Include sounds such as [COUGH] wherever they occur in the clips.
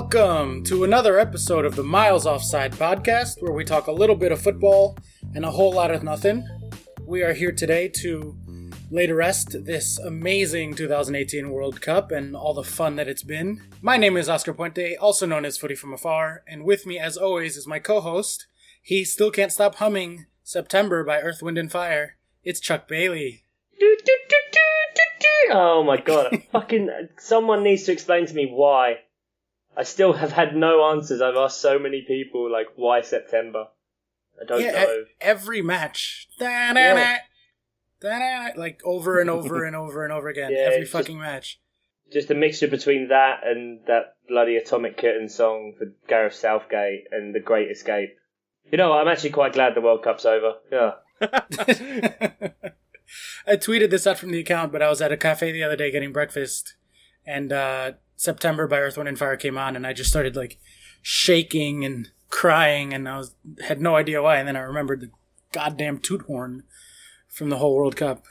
Welcome to another episode of the Miles Offside podcast, where we talk a little bit of football and a whole lot of nothing. We are here today to lay to rest this amazing 2018 World Cup and all the fun that it's been. My name is Oscar Puente, also known as Footy from Afar, and with me, as always, is my co host. He still can't stop humming September by Earth, Wind, and Fire. It's Chuck Bailey. Oh my god! [LAUGHS] Fucking someone needs to explain to me why. I still have had no answers. I've asked so many people like why September. I don't yeah, know. e- every match. Da-na-na, Like over and over and over and over again. [LAUGHS] Yeah, every fucking match. Just a mixture between that and that bloody Atomic Kitten song for Gareth Southgate and The Great Escape. You know, I'm actually quite glad the World Cup's over. Yeah. [LAUGHS] I tweeted this out from the account, but I was at a cafe the other day getting breakfast, and uh, September by Earth, Wind, and Fire came on, and I just started like shaking and crying, and I was had no idea why, and then I remembered the goddamn toot horn from the whole World Cup.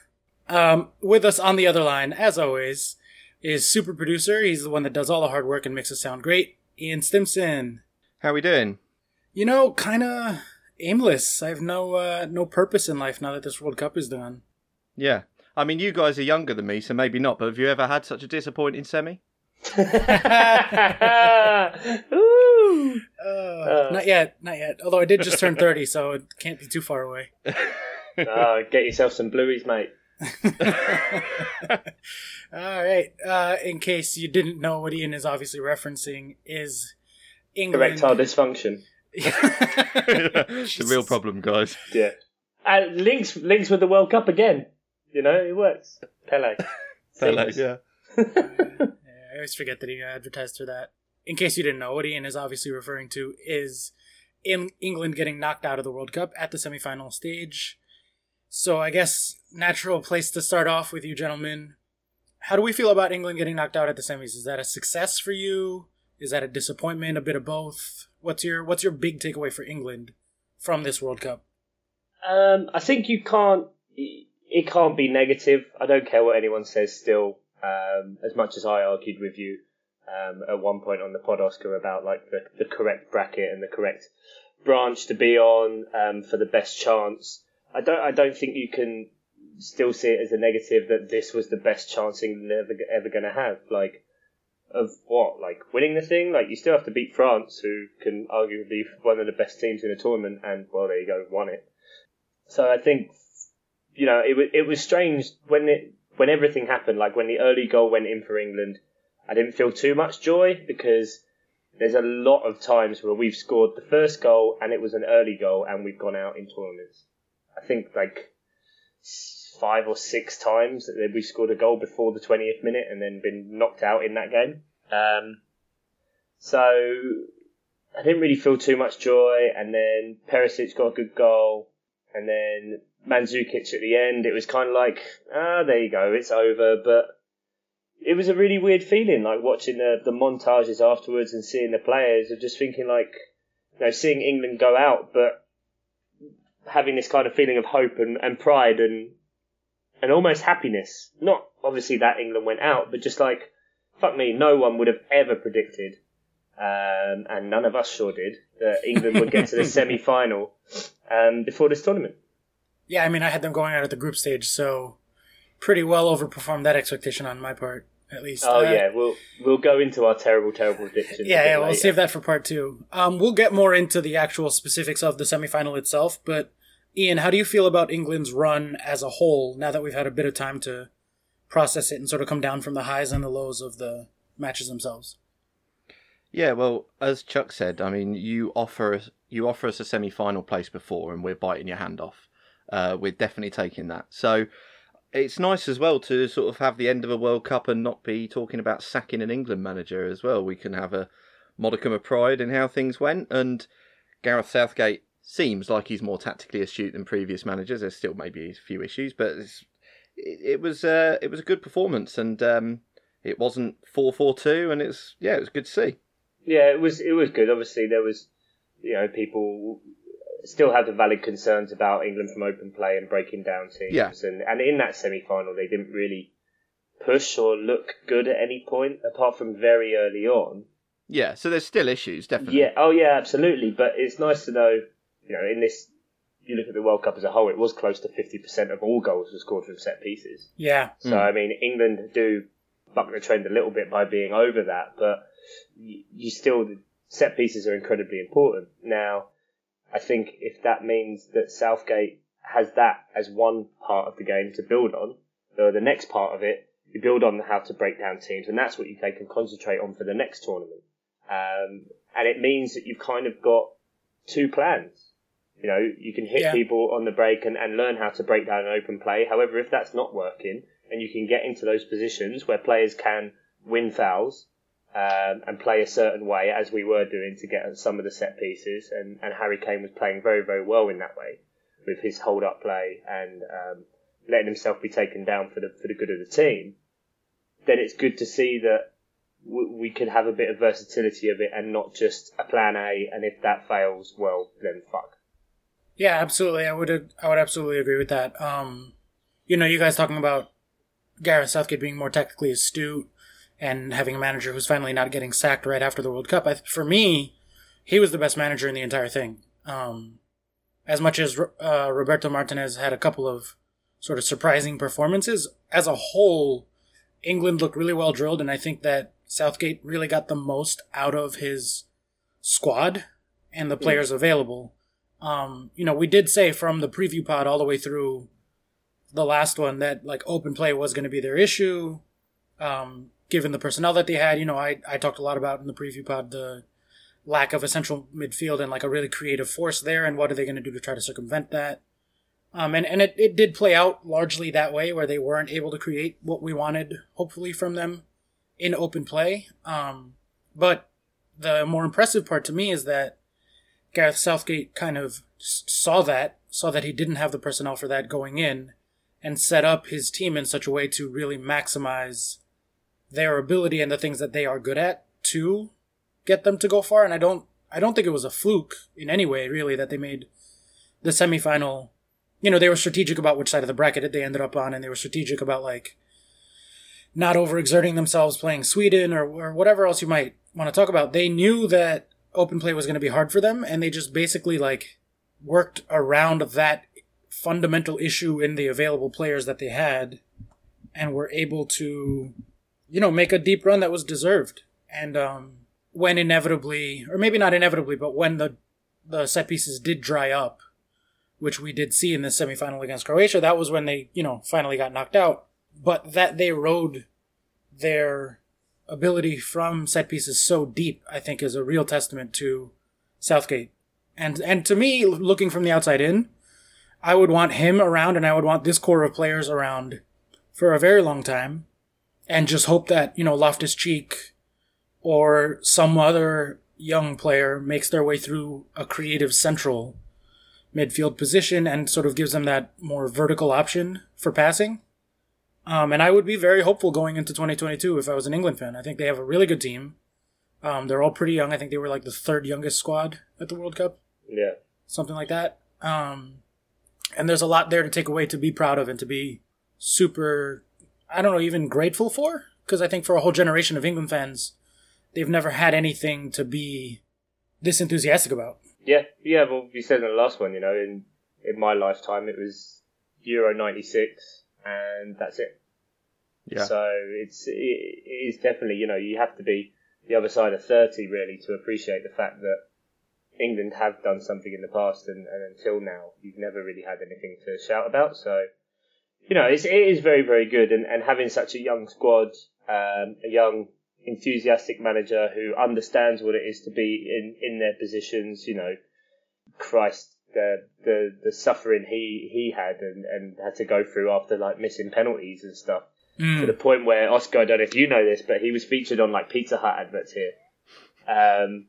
Um, with us on the other line, as always, is super producer. He's the one that does all the hard work and makes us sound great. Ian Stimson. How are we doing? You know, kind of aimless. I have no uh, no purpose in life now that this World Cup is done. Yeah. I mean, you guys are younger than me, so maybe not, but have you ever had such a disappointing semi? Ooh. [LAUGHS] Uh, not yet, not yet. Although I did just turn 30, so it can't be too far away. Oh, [LAUGHS] get yourself some blueies, mate. [LAUGHS] All right. Uh, in case you didn't know what Ian is obviously referencing is England. Erectile dysfunction. it's a real problem, guys. Yeah. And links links with the World Cup again. You know, it works. Pele. Pele, yeah. I always forget that he advertised for that. In case you didn't know, what Ian is obviously referring to is in England getting knocked out of the World Cup at the semifinal stage. So I guess natural place to start off with you gentlemen. How do we feel about England getting knocked out at the semis? Is that a success for you? Is that a disappointment? A bit of both? What's your what's your big takeaway for England from this World Cup? Um, I think you can't. It can't be negative. I don't care what anyone says. Still, um, as much as I argued with you um, at one point on the pod, Oscar, about like the, the correct bracket and the correct branch to be on um, for the best chance. I don't. I don't think you can still see it as a negative that this was the best chance England ever ever going to have. Like of what? Like winning the thing? Like you still have to beat France, who can arguably be one of the best teams in the tournament, and well, there you go, won it. So I think, you know, it was it was strange when it when everything happened. Like when the early goal went in for England, I didn't feel too much joy because there's a lot of times where we've scored the first goal and it was an early goal and we've gone out in tournaments. I think like five or six times that we scored a goal before the 20th minute and then been knocked out in that game. Um, so I didn't really feel too much joy. And then Perisic got a good goal, and then Mandzukic at the end. It was kind of like, ah, there you go, it's over. But it was a really weird feeling, like watching the the montages afterwards and seeing the players, and just thinking like, you know, seeing England go out, but having this kind of feeling of hope and, and pride and and almost happiness. Not obviously that England went out, but just like, fuck me, no one would have ever predicted, um, and none of us sure did, that England would get to the [LAUGHS] semi final um, before this tournament. Yeah, I mean, I had them going out at the group stage, so pretty well overperformed that expectation on my part, at least. Oh Uh, yeah, we'll we'll go into our terrible, terrible predictions. Yeah, yeah, we'll later. save that for part two. Um, we'll get more into the actual specifics of the semifinal itself, but Ian, how do you feel about England's run as a whole now that we've had a bit of time to process it and sort of come down from the highs and the lows of the matches themselves? Yeah, well, as Chuck said, I mean, you offer us you offer us a semi-final place before, and we're biting your hand off. Uh, we're definitely taking that. So it's nice as well to sort of have the end of a World Cup and not be talking about sacking an England manager as well. We can have a modicum of pride in how things went, and Gareth Southgate seems like he's more tactically astute than previous managers. There's still maybe a few issues, but it, it was uh, it was a good performance, and um, it wasn't four four two, and it's yeah, it was good to see. Yeah, it was it was good. Obviously, there was you know people still had the valid concerns about England from open play and breaking down teams. Yeah. And and in that semi final, they didn't really push or look good at any point, apart from very early on. Yeah, so there's still issues, definitely. Yeah, oh yeah, absolutely. But it's nice to know, you know, in this, you look at the World Cup as a whole, it was close to 50% of all goals were scored from set pieces. Yeah. So, mm. I mean, England do buck the trend a little bit by being over that, but you, you still, set pieces are incredibly important. Now, I think if that means that Southgate has that as one part of the game to build on, the, the next part of it, you build on how to break down teams, and that's what you take and concentrate on for the next tournament. Um, and it means that you've kind of got two plans. You know, you can hit yeah. people on the break and, and learn how to break down an open play. However, if that's not working, and you can get into those positions where players can win fouls um, and play a certain way, as we were doing to get some of the set pieces, and, and Harry Kane was playing very, very well in that way with his hold up play and um, letting himself be taken down for the for the good of the team. Then it's good to see that we could have a bit of versatility of it and not just a plan A. And if that fails, well, then fuck. Yeah, absolutely. I would I would absolutely agree with that. Um, you know, you guys talking about Gareth Southgate being more technically astute and having a manager who's finally not getting sacked right after the World Cup. I, for me, he was the best manager in the entire thing. Um, as much as uh, Roberto Martinez had a couple of sort of surprising performances, as a whole, England looked really well drilled, and I think that Southgate really got the most out of his squad and the hmm. players available. Um, you know, we did say from the preview pod all the way through the last one that like open play was going to be their issue, um, given the personnel that they had. You know, I I talked a lot about in the preview pod the lack of a central midfield and like a really creative force there, and what are they going to do to try to circumvent that? Um, and and it, it did play out largely that way, where they weren't able to create what we wanted, hopefully, from them in open play. Um, but the more impressive part to me is that Gareth Southgate kind of saw that, saw that he didn't have the personnel for that going in, and set up his team in such a way to really maximize their ability and the things that they are good at to get them to go far. And I don't, I don't think it was a fluke in any way, really, that they made the semifinal. You know, they were strategic about which side of the bracket they ended up on, and they were strategic about like not overexerting themselves playing Sweden or, or whatever else you might want to talk about. They knew that open play was going to be hard for them, and they just basically like worked around that fundamental issue in the available players that they had, and were able to, you know, make a deep run that was deserved. And um, when inevitably, or maybe not inevitably, but when the the set pieces did dry up, which we did see in the semifinal against Croatia, that was when they, you know, finally got knocked out but that they rode their ability from set pieces so deep, I think, is a real testament to Southgate. And and to me, looking from the outside in, I would want him around, and I would want this core of players around for a very long time, and just hope that you know Loftus Cheek or some other young player makes their way through a creative central midfield position and sort of gives them that more vertical option for passing. Um, and I would be very hopeful going into 2022 if I was an England fan. I think they have a really good team. Um, they're all pretty young. I think they were like the third youngest squad at the World Cup. Yeah. Something like that. Um, and there's a lot there to take away to be proud of and to be super, I don't know, even grateful for. Because I think for a whole generation of England fans, they've never had anything to be this enthusiastic about. Yeah, yeah. Well, you said in the last one, you know, in in my lifetime, it was Euro '96 and that's it. Yeah. So it's it is definitely you know you have to be the other side of thirty really to appreciate the fact that England have done something in the past and, and until now you've never really had anything to shout about. So you know it's, it is very very good and, and having such a young squad, um, a young enthusiastic manager who understands what it is to be in in their positions. You know, Christ, the the the suffering he he had and and had to go through after like missing penalties and stuff mm. to the point where Oscar I don't know if you know this but he was featured on like Pizza Hut adverts here um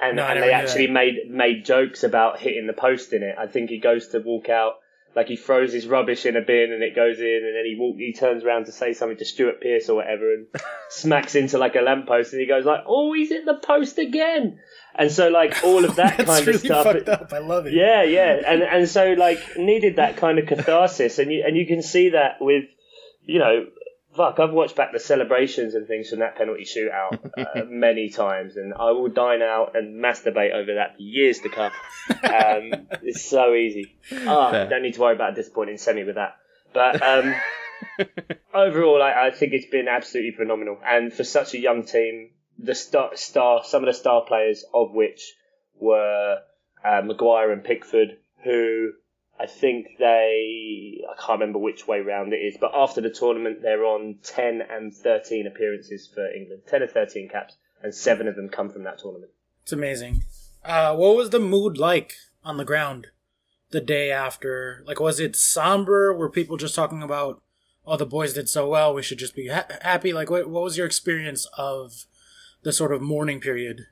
and, no, and they actually made made jokes about hitting the post in it I think he goes to walk out like he throws his rubbish in a bin and it goes in and then he walk, he turns around to say something to Stuart Pearce or whatever and [LAUGHS] smacks into like a lamppost and he goes like oh he's hit the post again and so like all of that [LAUGHS] kind really of stuff. Fucked up. I love it. Yeah, yeah, [LAUGHS] and and so like needed that kind of catharsis, and you and you can see that with you know fuck, I've watched back the celebrations and things from that penalty shootout [LAUGHS] uh, many times, and I will dine out and masturbate over that for years to come. Um, [LAUGHS] it's so easy. Ah, Fair. don't need to worry about a disappointing semi with that. But um, [LAUGHS] overall, I, I think it's been absolutely phenomenal, and for such a young team, the star, star some of the star players of which were uh, Maguire and Pickford, who I think they I can't remember which way round it is, but after the tournament they're on ten and thirteen appearances for England, ten and thirteen caps, and seven of them come from that tournament. It's amazing. Uh, what was the mood like on the ground the day after? Like, was it somber? Were people just talking about, oh, the boys did so well, we should just be ha- happy? Like, what, what was your experience of the sort of mourning period?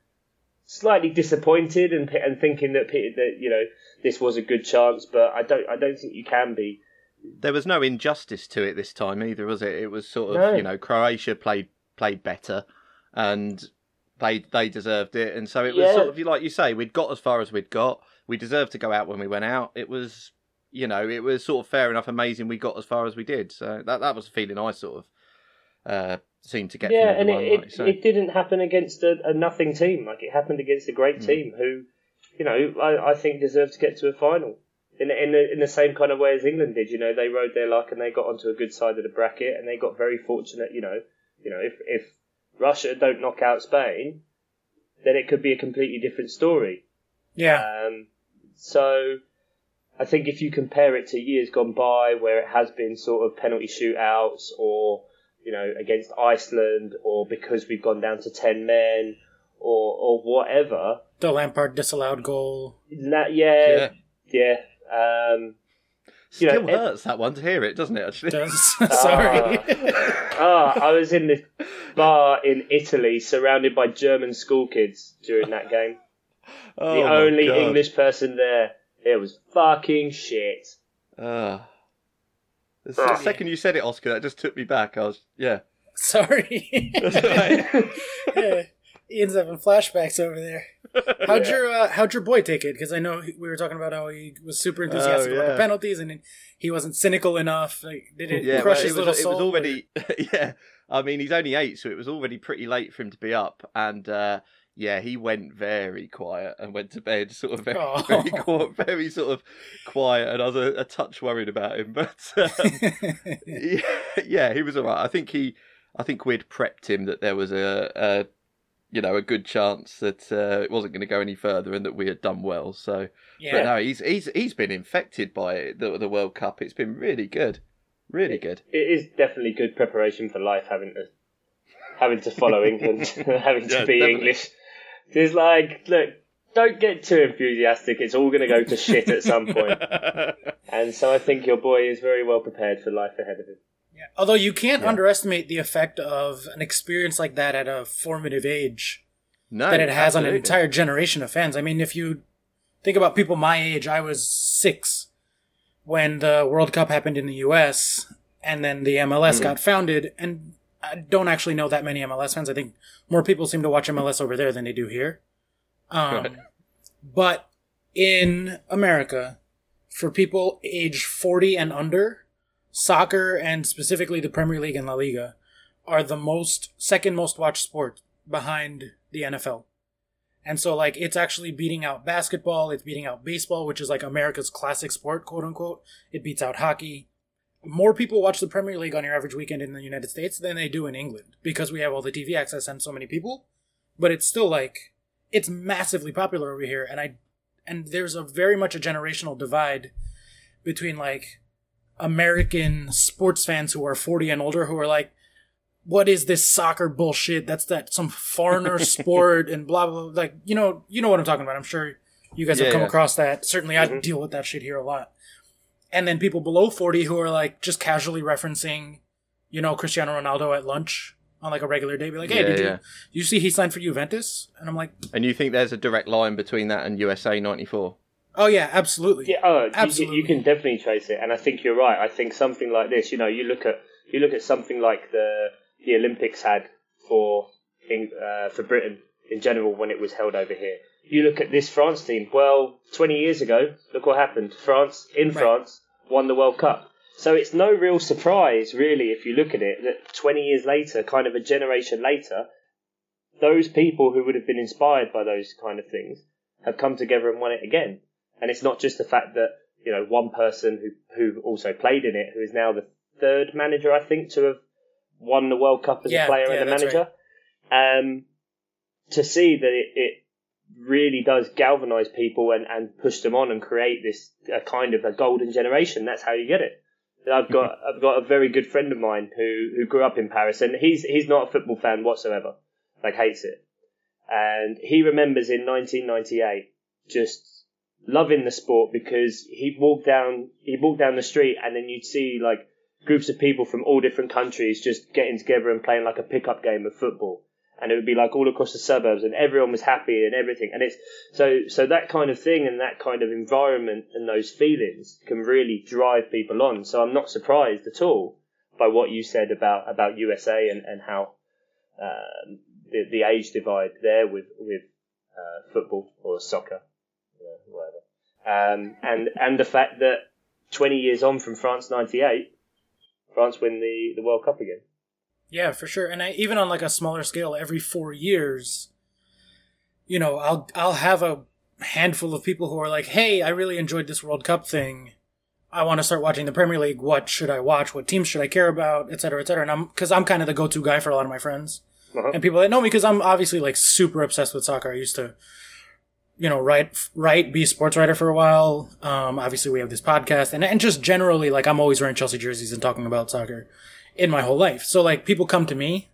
Slightly disappointed and and thinking that that you know this was a good chance, but I don't I don't think you can be. There was no injustice to it this time either, was it? It was sort of No. you know Croatia played played better, and they they deserved it, and so it was Yeah. sort of like you say, we'd got as far as we'd got. We deserved to go out when we went out. It was you know it was sort of fair enough, amazing. We got as far as we did, so that that was the feeling I sort of uh, seemed to get. yeah, and it, like it, say. it didn't happen against a, a nothing team. Like it happened against a great Mm. team who, you know, I, I think deserve to get to a final. In in the, in the same kind of way as England did, you know, they rode their luck and they got onto a good side of the bracket and they got very fortunate. You know, you know, if if Russia don't knock out Spain, then it could be a completely different story. Yeah. Um, so I think if you compare it to years gone by where it has been sort of penalty shootouts or, you know, against Iceland or because we've gone down to 10 men or, or whatever, the Lampard disallowed goal. that, yeah, yeah. Um, you know, Still ev- hurts that one to hear it, doesn't it? Actually, Does, [LAUGHS] [LAUGHS] sorry. ah, I was in this bar in Italy surrounded by German school kids during that game. [LAUGHS] Oh the only God. English person there. It was fucking shit. Ah. the Oh. se- second you said it, Oscar, that just took me back. I was yeah. sorry. That's all right. yeah. Ian's having flashbacks over there. [LAUGHS] How'd your uh, how'd your boy take it? Because I know we were talking about how he was super enthusiastic Oh, about the penalties, and he wasn't cynical enough. Like, did it yeah, crush well, his it little was, it was already [LAUGHS] yeah. I mean, he's only eight, so it was already pretty late for him to be up, and uh, yeah, he went very quiet and went to bed, sort of very, Oh. very, quiet, very sort of quiet, and I was a, a touch worried about him, [LAUGHS] but um, yeah, yeah, he was all right. I think he, I think we'd prepped him that there was a, a you know, a good chance that uh, it wasn't going to go any further and that we had done well. So, yeah. but no, he's he's he's been infected by it, the the World Cup. It's been really good, really good. it is definitely good preparation for life having to having to follow England, [LAUGHS] [LAUGHS] having to Yeah, be definitely. English. It's like, look, don't get too enthusiastic. It's all going to go to shit at some point. [LAUGHS] And so I think your boy is very well prepared for life ahead of him. Yeah. Although you can't Yeah. underestimate the effect of an experience like that at a formative age no, that it has on an entire generation of fans. I mean, if you think about people my age, I was six when the World Cup happened in the U.S. and then the MLS Mm. got founded. And I don't actually know that many MLS fans. I think more people seem to watch MLS over there than they do here. Um, But in America, for people age 40 and under, soccer and specifically the Premier League and La Liga are the most second most watched sport behind the NFL. And so like it's actually beating out basketball, it's beating out baseball, which is like America's classic sport, quote unquote. It beats out hockey. More people watch the Premier League on your average weekend in the United States than they do in England because we have all the TV access and so many people. But it's still like it's massively popular over here and I and there's a very much a generational divide between like American sports fans who are 40 and older who are like, what is this soccer bullshit? That's that some foreigner [LAUGHS] sport and blah blah. blah. Like you know, you know what I'm talking about. I'm sure you guys have come yeah. across that. Certainly, I Mhm. deal with that shit here a lot. And then people below 40 who are like just casually referencing, you know, Cristiano Ronaldo at lunch on like a regular day. Be like, hey, Yeah, did yeah. you you see he signed for Juventus? And I'm like, And you think there's a direct line between that and USA '94? Oh yeah, absolutely. Yeah, oh, you- Absolutely. You, can definitely trace it, and I think you're right. I think something like this, you know, you look at you look at something like the the Olympics had for uh, for Britain in general when it was held over here. You look at this France team. Well, 20 years ago, look what happened. France in Right. France won the World Cup. So it's no real surprise, really, if you look at it, that 20 years later, kind of a generation later, those people who would have been inspired by those kind of things have come together and won it again. And it's not just the fact that, you know, one person who, who also played in it, who is now the third manager, I think, to have won the World Cup as Yeah, a player yeah, and a manager. Um, to see that it, it really does galvanize people and, and push them on and create this a kind of a golden generation. That's how you get it. I've got [LAUGHS] I've got a very good friend of mine who, who grew up in Paris and he's he's not a football fan whatsoever, like hates it, and he remembers in 1998 just loving the sport because he'd walk down he'd walk down the street and then you'd see like groups of people from all different countries just getting together and playing like a pickup game of football. And it would be like all across the suburbs and everyone was happy and everything. And it's so so that kind of thing and that kind of environment and those feelings can really drive people on. So i'm not surprised at all by what you said about about usa and and how um, the the age divide there with with uh, football or soccer you know, whatever um, and and the fact that 20 years on from france 98 france win the the world cup again Yeah, for sure. And I, even on like a smaller scale, every four years, you know, I'll I'll have a handful of people who are like, "Hey, I really enjoyed this World Cup thing. I want to start watching the Premier League. What should I watch? What teams should I care about, et cetera, et cetera." And I'm because I'm kind of the go-to guy for a lot of my friends Uh-huh. and people that know me because I'm obviously like super obsessed with soccer. I used to, you know, write write be a sports writer for a while. Um, obviously we have this podcast and and just generally like I'm always wearing Chelsea jerseys and talking about soccer in my whole life. So like people come to me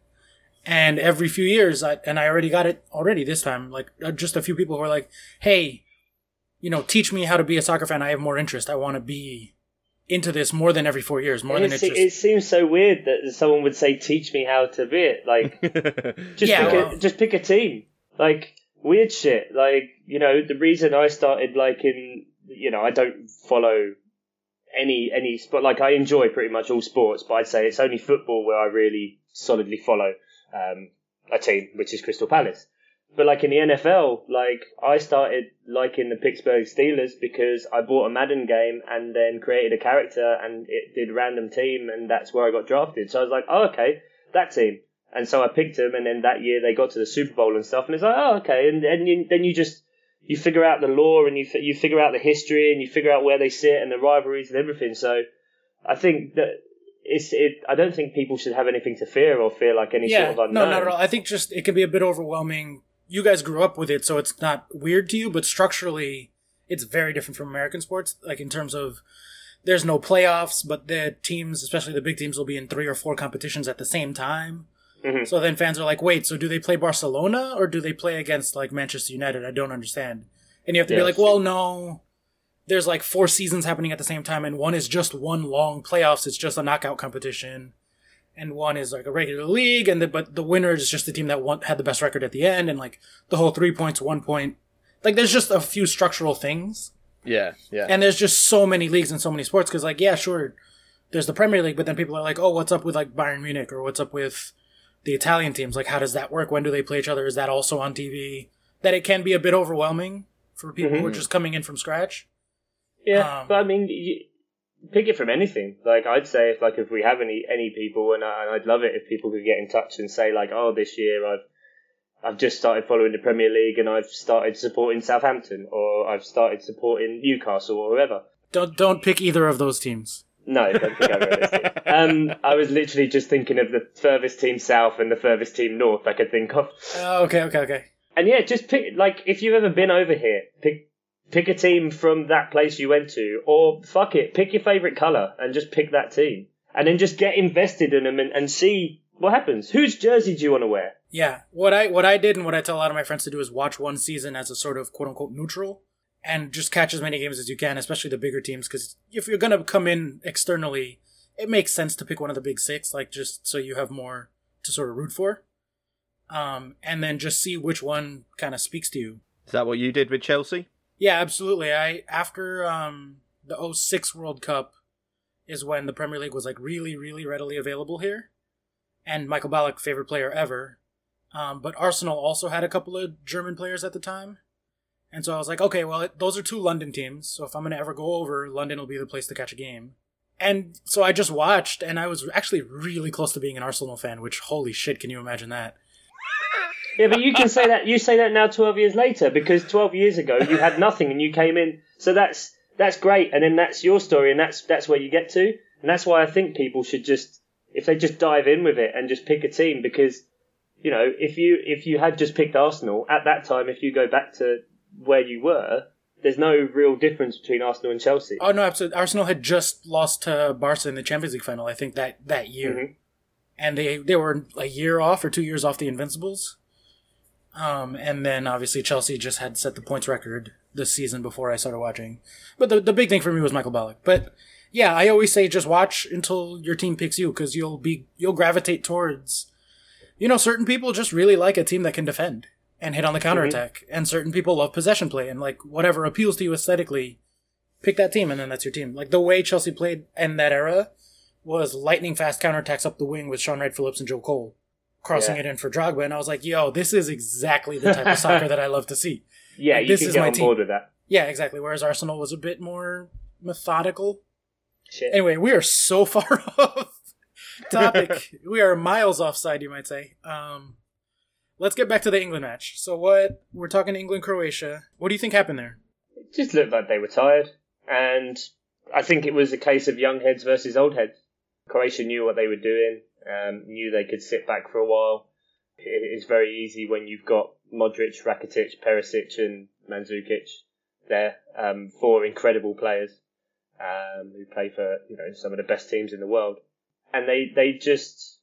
and every few years I, and I already got it already this time like uh, just a few people who are like, "Hey, you know, teach me how to be a soccer fan. I have more interest. I want to be into this more than every 4 years, more it, than it's just it seems so weird that someone would say, "Teach me how to be it." Like, [LAUGHS] just Yeah, pick well- a, just pick a team. Like weird shit. Like you know, the reason I started liking, you know, I don't follow any any sport. Like I enjoy pretty much all sports, but I'd say it's only football where I really solidly follow um, a team, which is Crystal Palace. But like in the NFL, like I started liking the Pittsburgh Steelers because I bought a Madden game and then created a character and it did random team and that's where I got drafted. So I was like, oh okay, that team. And so I picked them and then that year they got to the Super Bowl and stuff and it's like, oh okay. And then you, then you just you figure out the lore and you you figure out the history and you figure out where they sit and the rivalries and everything. So I think that it's it. I don't think people should have anything to fear or feel like any yeah, sort of unknown. no, not at all. I think just it can be a bit overwhelming. You guys grew up with it, so it's not weird to you, but structurally, it's very different from American sports. Like in terms of, there's no playoffs, but the teams, especially the big teams, will be in three or four competitions at the same time. Mhm. So then fans are like, wait, so do they play Barcelona or do they play against like Manchester United? I don't understand. And you have to be like, well, no. There's like four seasons happening at the same time, and one is just one long playoffs. It's just a knockout competition and one is like a regular league, and the, but the winner is just the team that won, had the best record at the end, and like the whole three points, one point. Like there's just a few structural things, yeah, yeah. and there's just so many leagues and so many sports. Because like yeah, sure, there's the Premier League, but then people are like, oh, what's up with like Bayern Munich or what's up with the Italian teams? Like how does that work? When do they play each other? Is that also on TV? That it can be a bit overwhelming for people who are Mhm. just coming in from scratch. Yeah, Um, but I mean, you, pick it from anything. Like I'd say, if like if we have any any people, and, I, and I'd love it if people could get in touch and say like, oh, this year I've I've just started following the Premier League and I've started supporting Southampton or I've started supporting Newcastle or whoever. Don't don't pick either of those teams. No, I don't think I'm realistic. [LAUGHS] Um, I was literally just thinking of the furthest team south and the furthest team north I could think of. Oh, okay, okay, okay. And yeah, just pick like if you've ever been over here, pick pick a team from that place you went to, or fuck it, pick your favorite color and just pick that team, and then just get invested in them and, and see what happens. Whose jersey do you want to wear? Yeah, what I what I did and what I tell a lot of my friends to do is watch one season as a sort of quote unquote neutral, and just catch as many games as you can, especially the bigger teams, because if you're gonna come in externally, it makes sense to pick one of the big six, like just so you have more to sort of root for, um, and then just see which one kind of speaks to you. Is that what you did with Chelsea? Yeah, absolutely. I after um the 06 World Cup is when the Premier League was like really, really readily available here. And Michael Ballack, favorite player ever. Um, but Arsenal also had a couple of German players at the time. And so I was like, okay, well, it, those are two London teams. So if I'm going to ever go over, London will be the place to catch a game. And so I just watched, and I was actually really close to being an Arsenal fan. Which holy shit, can you imagine that? Yeah, but you can say that you say that now twelve years later because twelve years ago you had nothing and you came in. So that's that's great, and then that's your story, and that's that's where you get to, and that's why I think people should just if they just dive in with it and just pick a team because you know if you if you had just picked Arsenal at that time, if you go back to where you were, there's no real difference between Arsenal and Chelsea. Oh no, absolutely. Arsenal had just lost to Barca in the Champions League final. I think that that year, Mhm. and they they were a year off or two years off the Invincibles. Um, and then obviously Chelsea just had set the points record this season before I started watching. But the the big thing for me was Michael Ballack. But yeah, I always say just watch until your team picks you because you'll be you'll gravitate towards. You know, certain people just really like a team that can defend and hit on the counterattack, and certain people love possession play and like whatever appeals to you aesthetically. Pick that team, and then that's your team. Like the way Chelsea played in that era was lightning fast counterattacks up the wing with Shaun Wright Phillips and Joe Cole crossing Yeah. it in for Drogba, and I was like, "Yo, this is exactly the type of soccer that I love to see." [LAUGHS] Yeah, Like, you this can is my team. board with that. Yeah, exactly. Whereas Arsenal was a bit more methodical. Shit. Anyway, we are so [LAUGHS] far off [LAUGHS] topic. we are miles offside, you might say. Um, let's get back to the England match. So, what we're talking England Croatia. What do you think happened there? It just looked like they were tired, and I think it was a case of young heads versus old heads. Croatia knew what they were doing, um, knew they could sit back for a while. It's very easy when you've got Modric, Rakitic, Perisic, and Mandzukic there, um, four incredible players um, who play for you know some of the best teams in the world, and they they just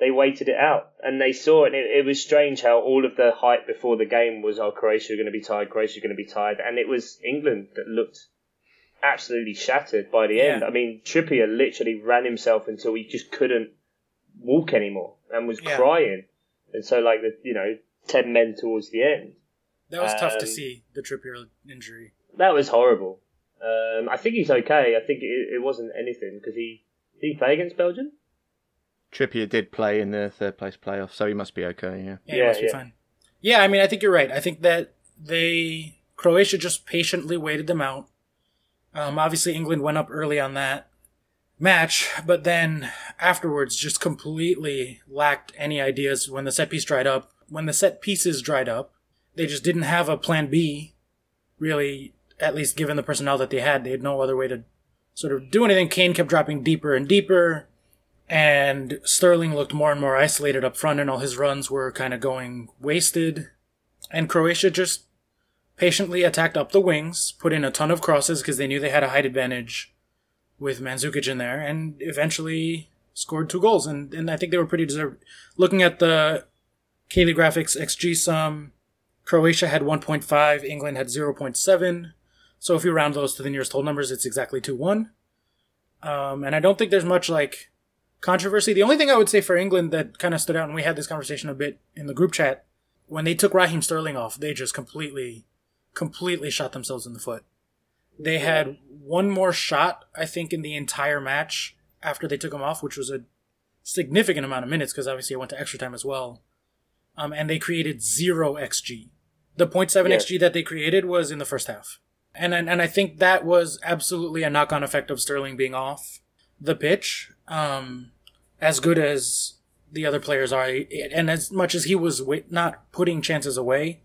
they waited it out and they saw it. And it, it was strange how all of the hype before the game was, oh, Croatia are going to be tired, Croatia are going to be tired, and it was England that looked absolutely shattered by the end. Yeah. I mean, Trippier literally ran himself until he just couldn't walk anymore and was Yeah. crying, and so like the you know ten men towards the end. That was tough to Um, see the Trippier injury. That was horrible. Um, I think he's okay. I think it, it wasn't anything because he did he play against Belgium. Trippier did play in the third place playoff, so he must be okay. Yeah. Yeah, Yeah, it must be yeah. fine. Yeah, I mean, I think you're right. I think that they Croatia just patiently waited them out. Um, obviously, England went up early on that match, but then afterwards just completely lacked any ideas when the set piece dried up. When the set pieces dried up, they just didn't have a plan B, really, at least given the personnel that they had. They had no other way to sort of do anything. Kane kept dropping deeper and deeper and Sterling looked more and more isolated up front, and all his runs were kind of going wasted. And Croatia just patiently attacked up the wings, put in a ton of crosses because they knew they had a height advantage with Mandzukic in there, and eventually scored two goals. And, and I think they were pretty deserved. Looking at the Caley Graphics XG sum, Croatia had 1.5, England had 0.7. So if you round those to the nearest whole numbers, it's exactly 2 1. Um, and I don't think there's much like controversy. The only thing I would say for England that kind of stood out, and we had this conversation a bit in the group chat, when they took Raheem Sterling off, they just completely, completely shot themselves in the foot. They had one more shot, I think, in the entire match after they took him off, which was a significant amount of minutes because obviously it went to extra time as well. Um, and they created zero XG. The 0.7 Yeah. XG that they created was in the first half. And, and and I think that was absolutely a knock on effect of Sterling being off the pitch. Um, as good as the other players are, and as much as he was wa- not putting chances away,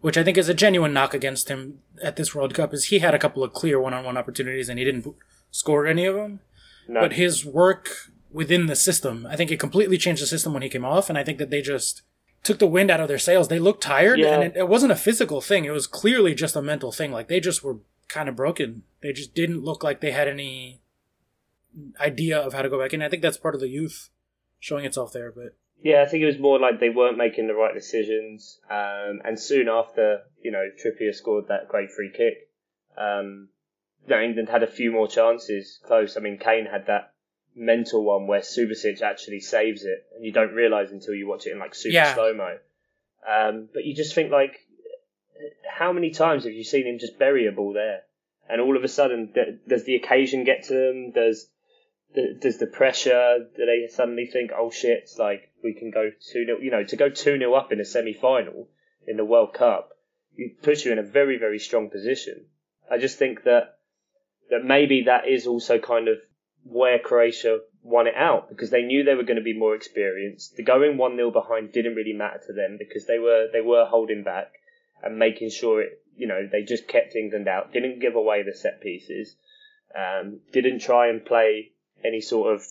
which I think is a genuine knock against him at this World Cup, is he had a couple of clear one-on-one opportunities and he didn't score any of them. No. But his work within the system, I think it completely changed the system when he came off, and I think that they just took the wind out of their sails. They looked tired, Yeah. and it, it wasn't a physical thing. It was clearly just a mental thing. Like they just were kind of broken. They just didn't look like they had any idea of how to go back in. I think that's part of the youth showing itself there. But Yeah, I think it was more like they weren't making the right decisions. Um, and soon after, you know, Trippier scored that great free kick. Um, you know, England had a few more chances close. I mean, Kane had that mental one where Subasic actually saves it, and you don't realise until you watch it in like super Yeah. slow mo. Um, but you just think like, how many times have you seen him just bury a ball there? And all of a sudden, th- does the occasion get to them? Does does the pressure? Do they suddenly think, "Oh shit!" Like we can go two 0 You know, to go two 0 up in a semi final in the World Cup, it puts you in a very very strong position. I just think that that maybe that is also kind of where Croatia won it out because they knew they were going to be more experienced. The going one 0 behind didn't really matter to them because they were they were holding back and making sure it. You know, they just kept England out, didn't give away the set pieces, um, didn't try and play any sort of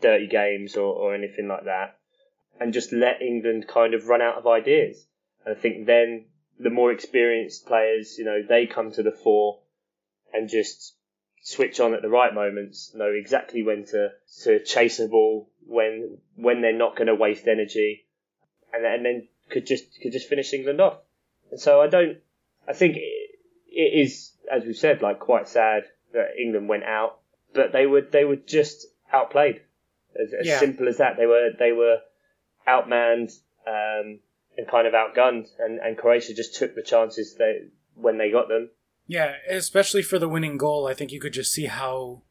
dirty games or, or anything like that, and just let England kind of run out of ideas. And I think then the more experienced players, you know, they come to the fore and just switch on at the right moments, know exactly when to, to chase a ball, when when they're not going to waste energy, and, and then could just could just finish England off. And so I don't. I think it, it is, as we've said, like quite sad that England went out, but they were they were just outplayed. As, as Yeah. simple as that, they were they were outmanned um, and kind of outgunned, and, and Croatia just took the chances they when they got them. Yeah, especially for the winning goal, I think you could just see how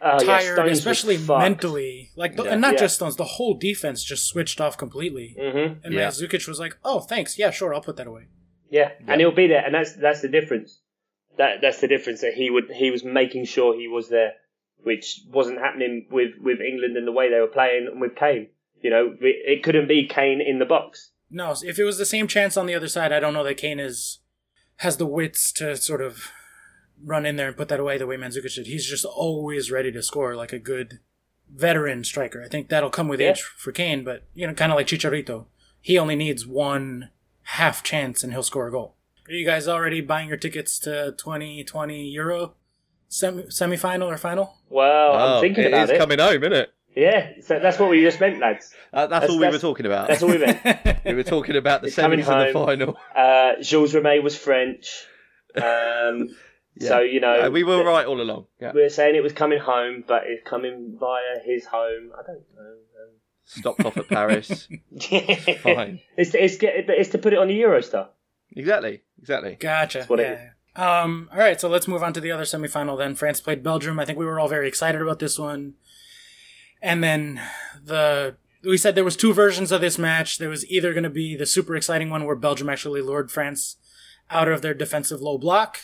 Uh, tired, Stones was especially mentally. Like, the, Yeah. and not Yeah. just Stones, the whole defense just switched off completely. Mhm. And Yeah. Mandzukic was like, "Oh, thanks. Yeah, sure, I'll put that away." Yeah, Yeah. and he'll be there, and that's that's the difference. That that's the difference that he would he was making sure he was there, which wasn't happening with with England and the way they were playing and with Kane. You know, it, it couldn't be Kane in the box. No, if it was the same chance on the other side, I don't know that Kane is has the wits to sort of run in there and put that away the way Mandzukic did. He's just always ready to score like a good veteran striker. I think that'll come with Yeah. age for Kane, but you know, kind of like Chicharito, he only needs one half chance and he'll score a goal. Are you guys already buying your tickets to 2020 Euro semi semifinal or final? Well, Oh, I'm thinking it about is it. coming home, isn't it? Yeah, so that's what we just meant, lads. Uh, that's, That's- all we that's- were talking about. That's all we meant. [LAUGHS] we were talking about the It's coming semis and the final. Uh, Jules Rimet was French, um, [LAUGHS] so you know Uh, we were right all along. Yeah. We were saying it was coming home, but it's coming via his home. I don't know. Stopped off at Paris. Um, [LAUGHS] Fine. It's it's it's to put it on the Eurostar. Exactly. Exactly. Gotcha. yeah. Um, all right, so let's move on to the other semifinal then. France played Belgium. I think we were all very excited about this one. And then the we said there was two versions of this match. There was either going to be the super exciting one where Belgium actually lured France out of their defensive low block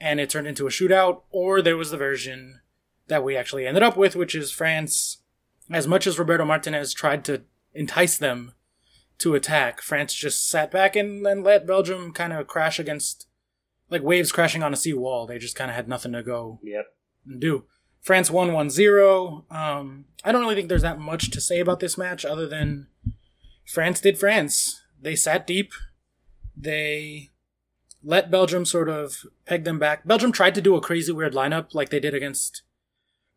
and it turned into a shootout, or there was the version that we actually ended up with, which is France as much as Roberto Martinez tried to entice them to attack, France just sat back and, and let Belgium kind of crash against, like waves crashing on a sea wall. They just kind of had nothing to go Yep. and do. France won 1 0. Um, I don't really think there's that much to say about this match other than France did France. They sat deep. They let Belgium sort of peg them back. Belgium tried to do a crazy weird lineup like they did against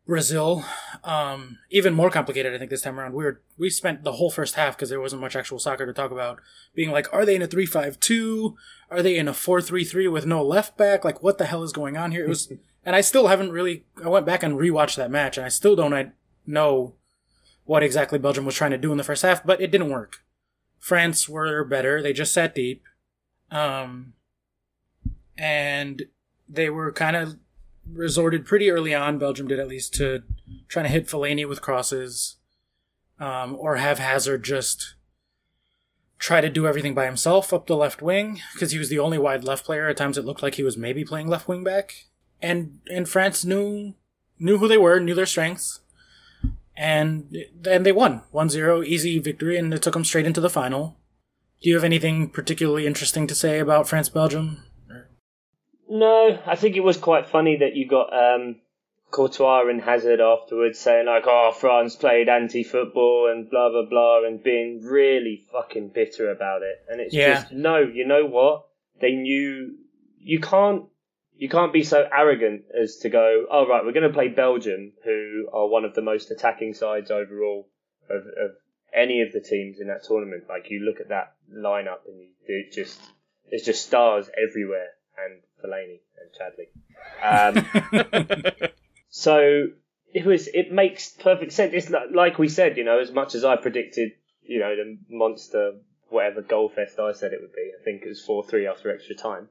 Brazil. Um, even more complicated, I think, this time around. We were, we spent the whole first half because there wasn't much actual soccer to talk about. Being like, are they in a 3 5 2? Are they in a 4 3 3 with no left back? Like, what the hell is going on here? It was, [LAUGHS] and I still haven't really, I went back and rewatched that match, and I still don't I know what exactly Belgium was trying to do in the first half, but it didn't work. France were better. They just sat deep. Um, and they were kind of resorted pretty early on, Belgium did at least, to trying to hit Fellaini with crosses, um, or have Hazard just try to do everything by himself up the left wing because he was the only wide left player. At times, it looked like he was maybe playing left wing back, and and France knew knew who they were, knew their strengths, and then they won 1-0, easy victory, and it took them straight into the final. Do you have anything particularly interesting to say about France Belgium? No, I think it was quite funny that you got um, Courtois and Hazard afterwards saying like, "Oh, France played anti-football and blah blah blah," and being really fucking bitter about it. And it's Yeah. just no, you know what? They knew you can't you can't be so arrogant as to go, "Oh right, we're going to play Belgium, who are one of the most attacking sides overall of, of any of the teams in that tournament." Like you look at that lineup and you it just there's just stars everywhere and Fellaini and Chadli. Um, [LAUGHS] so it was. It makes perfect sense. It's like, like we said, you know, as much as I predicted, you know, the monster whatever goal fest I said it would be. I think it was four three after extra time.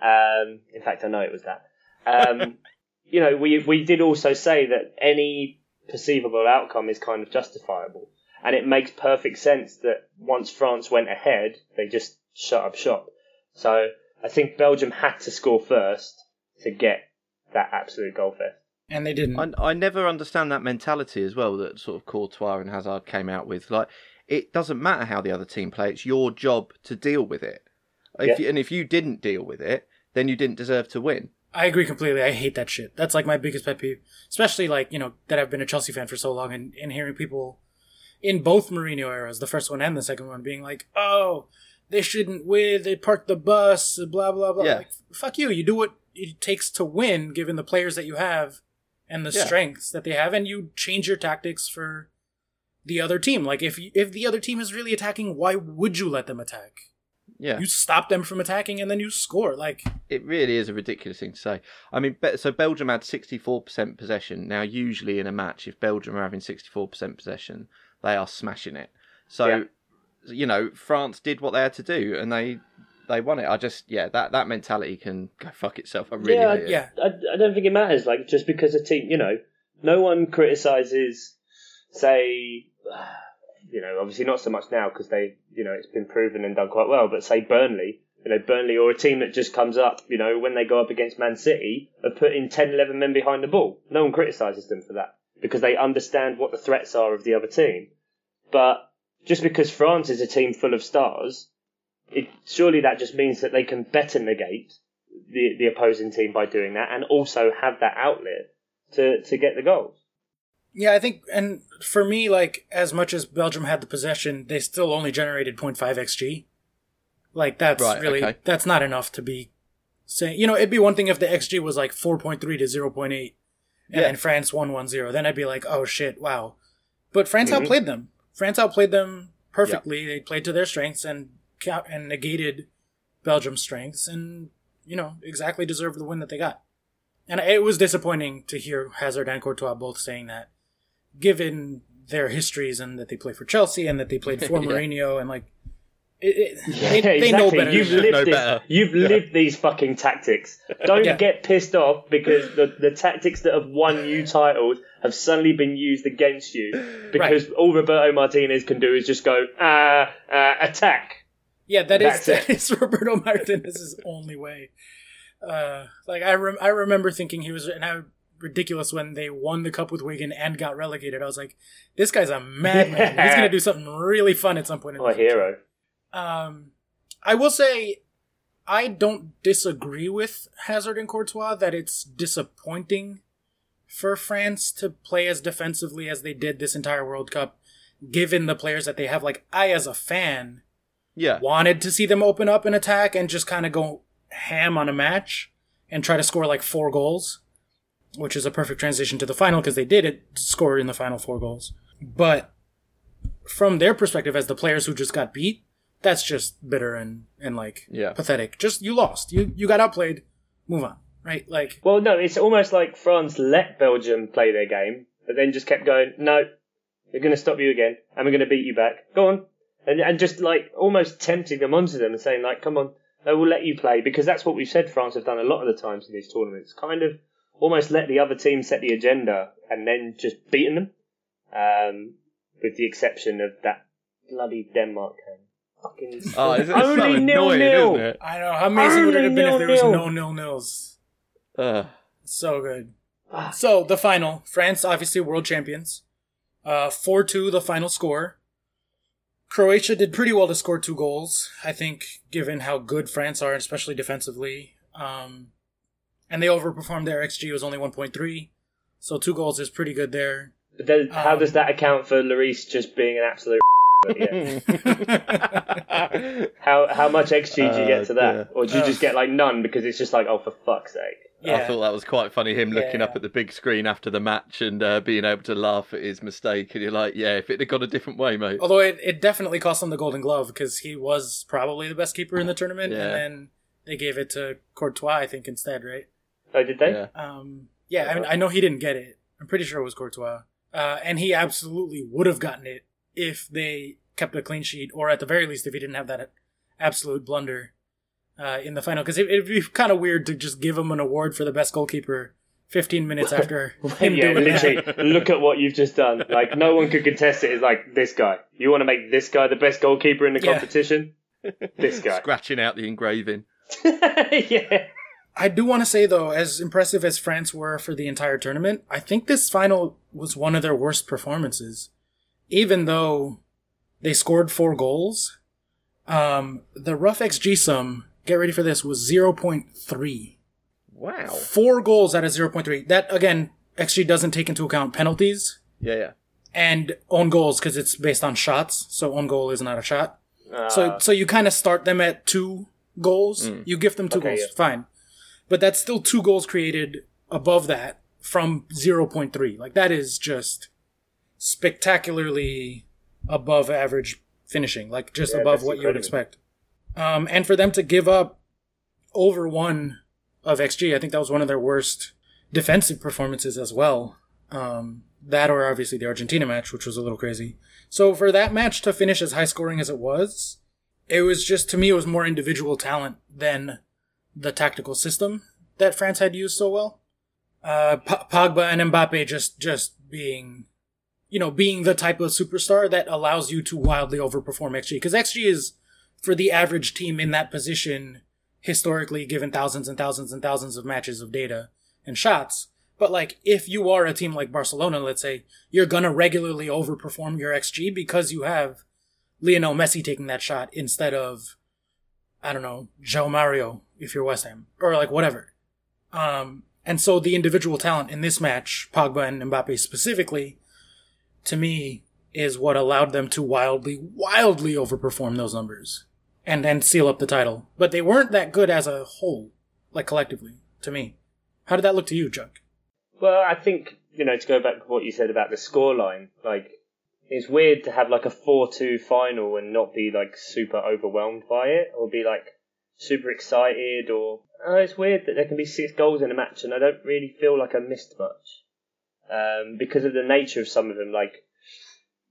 Um, in fact, I know it was that. Um, [LAUGHS] you know, we we did also say that any perceivable outcome is kind of justifiable, and it makes perfect sense that once France went ahead, they just shut up shop. So I think Belgium had to score first to get that absolute goal fest. and they didn't. I, I never understand that mentality as well that sort of Courtois and Hazard came out with. Like, it doesn't matter how the other team play; it's your job to deal with it. If Yeah. you, and if you didn't deal with it, then you didn't deserve to win. I agree completely. I hate that shit. That's like my biggest pet peeve, especially like you know that I've been a Chelsea fan for so long, and, and hearing people in both Mourinho eras, the first one and the second one, being like, "Oh, they shouldn't win. They parked the bus. Blah blah blah." Yeah. Like, fuck you. You do what it takes to win, given the players that you have and the Yeah. strengths that they have, and you change your tactics for the other team. Like if if the other team is really attacking, why would you let them attack? Yeah, You stop them from attacking, and then you score. Like it really is a ridiculous thing to say. I mean, so Belgium had sixty-four percent possession. Now, usually in a match, if Belgium are having sixty-four percent possession, they are smashing it. So, Yeah. You know, France did what they had to do, and they they won it. I just, yeah, that that mentality can go fuck itself. I really Yeah, hate it. yeah, I, I don't think it matters. Like just because a team, you know, no one criticizes, say, [SIGHS] you know, obviously not so much now because they, you know, it's been proven and done quite well. But say Burnley, you know, Burnley or a team that just comes up, you know, when they go up against Man City, of putting 10, 11 men behind the ball. No one criticizes them for that because they understand what the threats are of the other team. But just because France is a team full of stars, it surely that just means that they can better negate the the opposing team by doing that, and also have that outlet to to get the goals. Yeah, I think, and for me, like as much as Belgium had the possession, they still only generated 0.5 xg. Like that's Right, really okay. that's not enough to be saying. You know, it'd be one thing if the xg was like 4.3 to 0.8, and Yeah. then France won 1-0. Then I'd be like, oh shit, wow. But France Mhm. outplayed them. France outplayed them perfectly. They played to their strengths and and negated Belgium's strengths, and you know exactly deserved the win that they got. And it was disappointing to hear Hazard and Courtois both saying that, given their histories and that they play for Chelsea and that they played for [LAUGHS] Yeah. Mourinho and like, it, it, Yeah, they, they know exactly. better. You've than that. Know lived this, better. You've lived these fucking tactics. [LAUGHS] Don't Yeah. get pissed off because the the tactics that have won you titles have suddenly been used against you because all Roberto Martinez can do is just go uh, uh attack. Yeah, that is That's that it. is [LAUGHS] Roberto Martinez's only way. Uh, like I rem- I remember thinking he was and how ridiculous when they won the cup with Wigan and got relegated. I was like, this guy's a madman. He's gonna do something really fun at some point. In Oh, the a future. hero. Um, I will say, I don't disagree with Hazard and Courtois that it's disappointing for France to play as defensively as they did this entire World Cup, given the players that they have. Like I, as a fan, Yeah, wanted to see them open up and attack and just kind of go ham on a match and try to score like four goals, which is a perfect transition to the final because they did it score in the final four goals. But from their perspective, as the players who just got beat, that's just bitter and and like Yeah. pathetic. Just you lost, you you got outplayed, move on, right? Like Well, no, it's almost like France let Belgium play their game, but then just kept going, no, we're going to stop you again, and we're going to beat you back. Go on. And, and just like almost tempting them onto them and saying, like, come on, no, we'll let you play. Because that's what we've said France have done a lot of the times in these tournaments. Kind of almost let the other team set the agenda and then just beaten them. Um, with the exception of that bloody Denmark game. Fucking Oh, it's, it's so only nil annoying, nil. isn't it? I know how amazing would it have been if there was Nil-nil. no nil nils. Ugh. So good. Ah. So the final, France obviously world champions. Uh, four two the final score. Croatia did pretty well to score two goals. I think, given how good France are, especially defensively. Um, and they overperformed their xG was only one point three, so two goals is pretty good there. But then, how Um, does that account for Lloris just being an absolute? But yeah. [LAUGHS] How how much XG do you Oh, get to that, dear. or do you just get like none because it's just like oh for fuck's sake? Yeah. I thought that was quite funny. Him looking Yeah. up at the big screen after the match and uh, being able to laugh at his mistake, and you're like, "Yeah, if it had gone a different way, mate." although it, it definitely cost him the Golden Glove because he was probably the best keeper in the tournament, Yeah. and then they gave it to Courtois, I think, instead, right? Oh, did they? Yeah. Um, yeah, I mean, I know he didn't get it. I'm pretty sure it was Courtois. Uh, and he absolutely would have gotten it if they kept a clean sheet, or at the very least, if he didn't have that absolute blunder uh, in the final. Because it, it'd be kind of weird to just give him an award for the best goalkeeper 15 minutes after [LAUGHS] him yeah, doing literally. that. look at what you've just done. Like no one could contest it. It's like this guy. You want to make this guy the best goalkeeper in the Yeah. competition? [LAUGHS] This guy. Scratching out the engraving. [LAUGHS] yeah. I do want to say though, as impressive as France were for the entire tournament, I think this final was one of their worst performances. Even though they scored four goals, um, the rough XG sum, get ready for this, was 0.3. Wow. Four goals out of 0.3. That, again, XG doesn't take into account penalties Yeah, yeah. and own goals because it's based on shots. So own goal is not a shot. Uh, So so you kind of start them at two goals. Mm. You give them two Okay, goals, yeah. fine. But that's still two goals created above that from 0.3. Like that is just spectacularly above average finishing, like just Yeah, above what you would expect. Um, and for them to give up over one of XG, I think that was one of their worst defensive performances as well. Um, that or obviously the Argentina match, which was a little crazy. So for that match to finish as high scoring as it was, it was just to me it was more individual talent than the tactical system that France had used so well. Uh, P- Pogba and Mbappe just just being, you know, being the type of superstar that allows you to wildly overperform XG because XG is for the average team in that position historically given thousands and thousands and thousands of matches of data and shots. But like if you are a team like Barcelona, let's say, you're gonna regularly overperform your XG because you have Lionel Messi taking that shot instead of I don't know, João Mário if you're West Ham. Or like whatever. Um and so the individual talent in this match, Pogba and Mbappe specifically, to me, is what allowed them to wildly, wildly overperform those numbers and then seal up the title. But they weren't that good as a whole, like collectively, to me. How did that look to you, Chuck? Well, I think you know to go back to what you said about the scoreline, like it's weird to have like a four-two final and not be like super overwhelmed by it, or be like super excited, or oh, it's weird that there can be six goals in a match and I don't really feel like I missed much um, because of the nature of some of them. Like,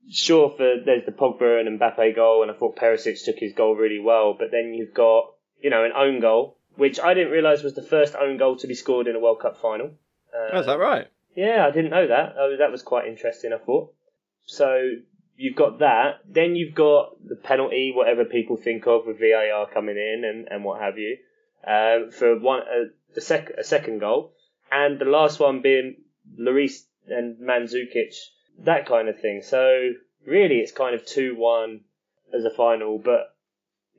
sure, for there's the Pogba and Mbappe goal, and I thought Perisic took his goal really well, but then you've got you know an own goal, which I didn't realise was the first own goal to be scored in a World Cup final. Uh, Oh, is that right? yeah, I didn't know that. Oh, that was quite interesting. I thought. So you've got that. Then you've got the penalty, whatever people think of with VAR coming in and, and what have you, um, for one uh, the sec- a second goal, and the last one being Lloris and Mandzukic, that kind of thing. So really, it's kind of two one as a final. But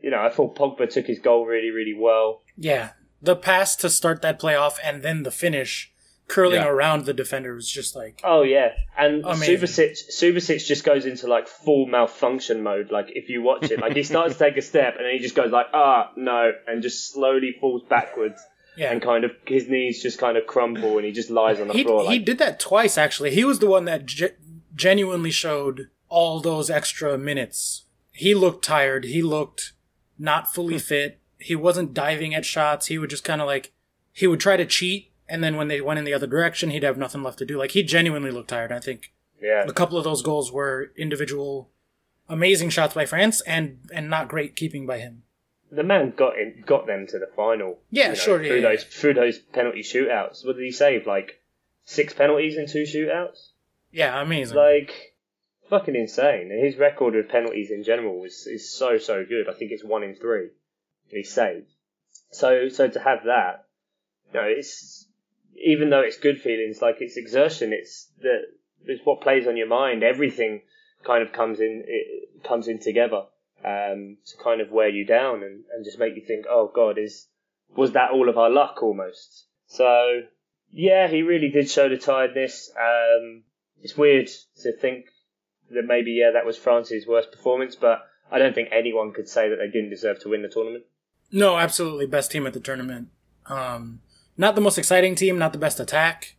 you know, I thought Pogba took his goal really, really well. Yeah. The pass to start that playoff and then the finish curling Yeah. around the defender was just like Oh yeah, and Amazing. Subasic Subasic just goes into like full malfunction mode. Like if you watch it, like he starts to take a step and then he just goes like ah no, and just slowly falls backwards yeah. and kind of his knees just kind of crumble and he just lies on the he, floor. he did that twice actually. He was the one that ge- genuinely showed all those extra minutes. He looked tired. He looked not fully hmm. fit. He wasn't diving at shots. He would just kind of like he would try to cheat and then when they went in the other direction, he'd have nothing left to do. Like he genuinely looked tired. I think yeah, a couple of those goals were individual amazing shots by France and and not great keeping by him. The man got in, got them to the final. Yeah, you know, sure, Through yeah. those through those penalty shootouts. What did he save? Like six penalties in two shootouts. Yeah, I amazing. Like fucking insane. And His record with penalties in general is is so so good. I think it's one in three he saved. So so to have that, you know, it's even though it's good feelings, like it's exertion. It's the it's what plays on your mind. Everything kind of comes in it comes in together um, to kind of wear you down and, and just make you think, oh God, is was that all of our luck almost? So yeah, he really did show the tiredness. Um, it's weird to think that maybe yeah that was France's worst performance, but I don't think anyone could say that they didn't deserve to win the tournament. No, absolutely best team at the tournament. Um, not the most exciting team, not the best attack,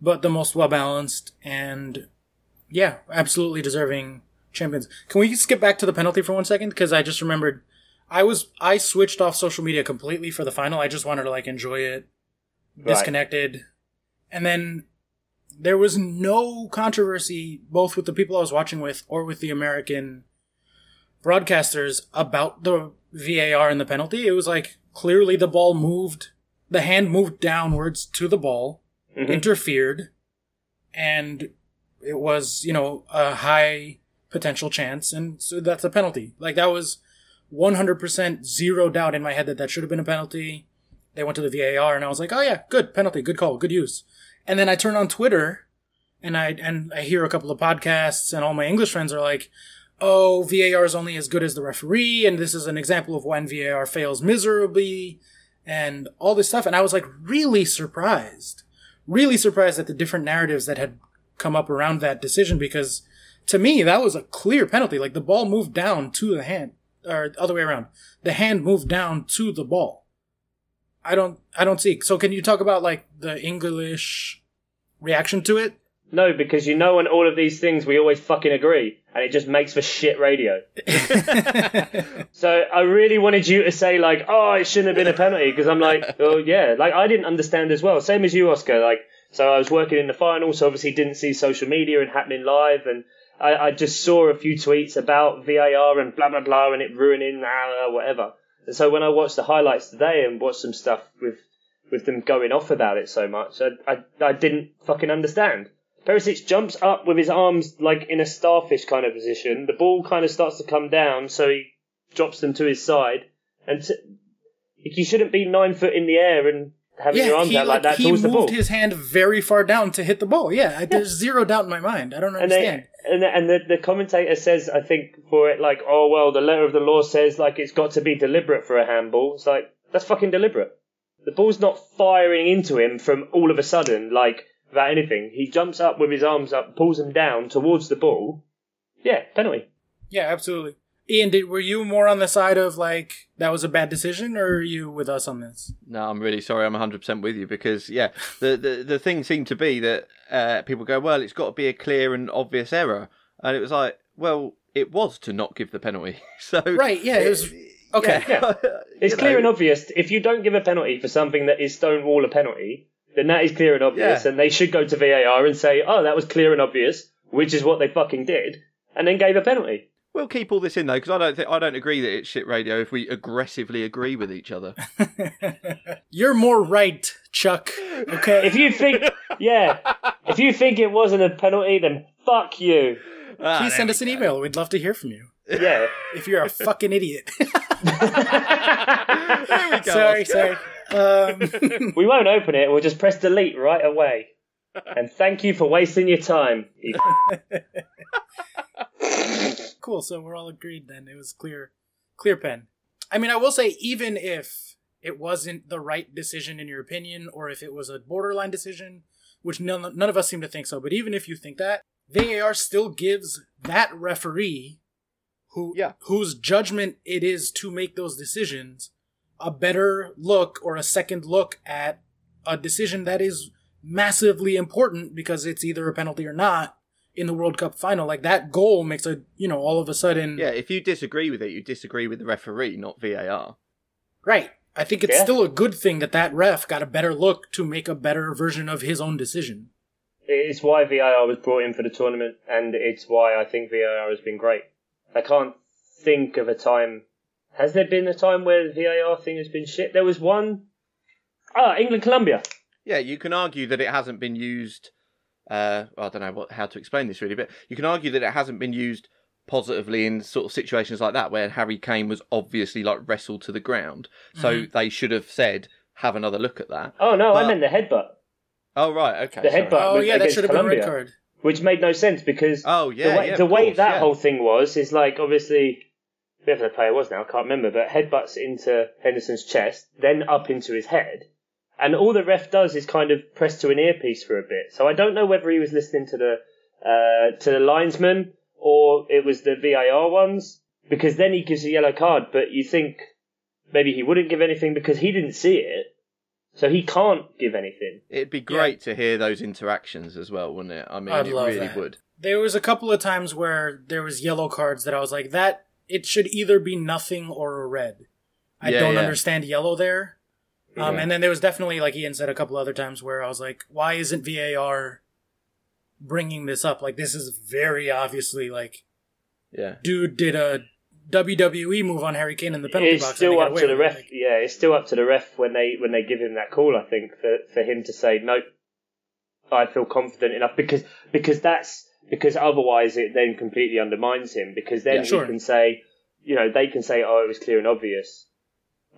but the most well balanced and yeah, absolutely deserving champions. Can we skip back to the penalty for one second? Because I just remembered I was I switched off social media completely for the final. I just wanted to like enjoy it, Right. disconnected, and then there was no controversy both with the people I was watching with or with the American broadcasters about the VAR and the penalty. It was like clearly the ball moved, the hand moved downwards to the ball, Mhm. interfered, and it was, you know, a high potential chance. And so that's a penalty. Like that was 100% zero doubt in my head that that should have been a penalty. they went to the VAR, and I was like, oh yeah, good penalty, good call, good use. And then I turn on Twitter, and I and I hear a couple of podcasts, and all my English friends are like, oh, VAR is only as good as the referee, and this is an example of when VAR fails miserably, and all this stuff. And I was like really surprised, really surprised at the different narratives that had come up around that decision because to me that was a clear penalty. Like the ball moved down to the hand, or other way around. The hand moved down to the ball. I don't, I don't see. So can you talk about like the English reaction to it? No, because you know on all of these things we always fucking agree, and it just makes for shit radio. [LAUGHS] so I really wanted you to say like, oh, it shouldn't have been a penalty, because I'm like, oh yeah, like I didn't understand as well. Same as you, Oscar. Like, so I was working in the final, so obviously didn't see social media and happening live, and I, I just saw a few tweets about VAR and blah blah blah, and it ruining uh, whatever. And so when I watched the highlights today and watched some stuff with with them going off about it so much, I I, I didn't fucking understand. Perisic jumps up with his arms like in a starfish kind of position. The ball kind of starts to come down, so he drops them to his side. And t- you shouldn't be nine foot in the air and having your arms he, out like, that he towards the ball. He moved his hand very far down to hit the ball. Yeah, I- there's zero doubt in my mind. I don't understand. And the, and the, the commentator says, I think for it, like, oh well, the letter of the law says like it's got to be deliberate for a handball. It's like that's fucking deliberate. The ball's not firing into him from all of a sudden, like without anything. He jumps up with his arms up, pulls him down towards the ball. Yeah, penalty. yeah, absolutely. Ian, did, were you more on the side of like that was a bad decision, or are you with us on this? No, I'm really sorry. I'm 100% with you because, yeah, the, the, the thing seemed to be that uh, people go, well, it's got to be a clear and obvious error. And it was like, well, it was to not give the penalty. [LAUGHS] So Right? Yeah, it was okay. Yeah. [LAUGHS] It's clear know. and obvious. If you don't give a penalty for something that is stonewall a penalty, then that is clear and obvious, Yeah. and they should go to VAR and say, "Oh, that was clear and obvious," which is what they fucking did, and then gave a penalty. We'll keep all this in though, because I don't think I don't agree that it's shit radio if we aggressively agree with each other. [LAUGHS] You're more right, Chuck. Okay. If you think, yeah, if you think it wasn't a penalty, then fuck you. Ah, Please send us an go. email. We'd love to hear from you. Yeah. [LAUGHS] If you're a fucking idiot. [LAUGHS] There we go. sorry, Oscar. sorry. Um, We won't open it. We'll just press delete right away. And thank you for wasting your time. [LAUGHS] cool. So we're all agreed then. It was clear, clear pen. I mean, I will say, even if it wasn't the right decision in your opinion, or if it was a borderline decision, which none, none of us seem to think so, but even if you think that, VAR still gives that referee, who Yeah. whose judgment it is to make those decisions, a better look or a second look at a decision that is massively important because it's either a penalty or not in the World Cup final. Like that goal makes a you know all of a sudden Yeah, if you disagree with it, you disagree with the referee, not VAR. right. I think it's Yeah. still a good thing that that ref got a better look to make a better version of his own decision. It's why VAR was brought in for the tournament, and it's why I think VAR has been great. I can't think of a time. Has there been a time where the VAR thing has been shit? There was one. Ah, England Colombia. Yeah, you can argue that it hasn't been used. Uh, I don't know what how to explain this really, but you can argue that it hasn't been used positively in sort of situations like that where Harry Kane was obviously like wrestled to the ground. So they should have said, "Have another look at that." Oh no, I But- meant the headbutt, Oh right, okay. The sorry. headbutt. Oh yeah, that against should have been a red Colombia. card. which made no sense because Oh yeah, the way, yeah, the way course, that yeah. whole thing was is like obviously whoever the player was now I can't remember, but headbutts into Henderson's chest, then up into his head, and all the ref does is kind of press to an earpiece for a bit. So I don't know whether he was listening to the uh, to the linesman or it was the VAR ones because then he gives a yellow card, but you think maybe he wouldn't give anything because he didn't see it, so he can't give anything. It'd be great to hear those interactions as well, wouldn't it? I mean, I'd it love really that. would. There was a couple of times where there was yellow cards that I was like, that it should either be nothing or a red. I Yeah, don't yeah. understand yellow there. Um, Yeah. and then there was definitely, like Ian said, a couple other times where I was like, why isn't VAR bringing this up? Like, this is very obviously like, Yeah. dude did a WWE move on Harry Kane in the penalty it's box. and still up to the with it. ref. Like, yeah, it's still up to the ref when they when they give him that call. I think for for him to say nope, I feel confident enough because because that's because otherwise it then completely undermines him because then Yeah, he sure. can say you know they can say oh it was clear and obvious,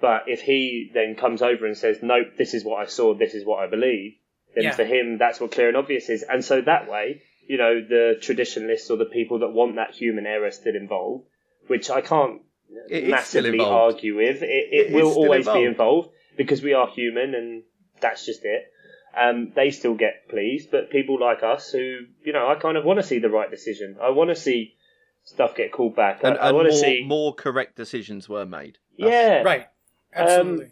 But if he then comes over and says, "Nope, this is what I saw, this is what I believe," then Yeah. for him, that's what clear and obvious is. And so that way, you know, the traditionalists or the people that want that human error still involved, which I can't It is still massively argue with, it, It it, is will still always be involved. involved because we are human and that's just it. Um, they still get pleased, but people like us who, you know, I kind of want to see the right decision. I want to see stuff get called back. And, I, I want more, to see, more correct decisions were made. That's- yeah, Right. Absolutely.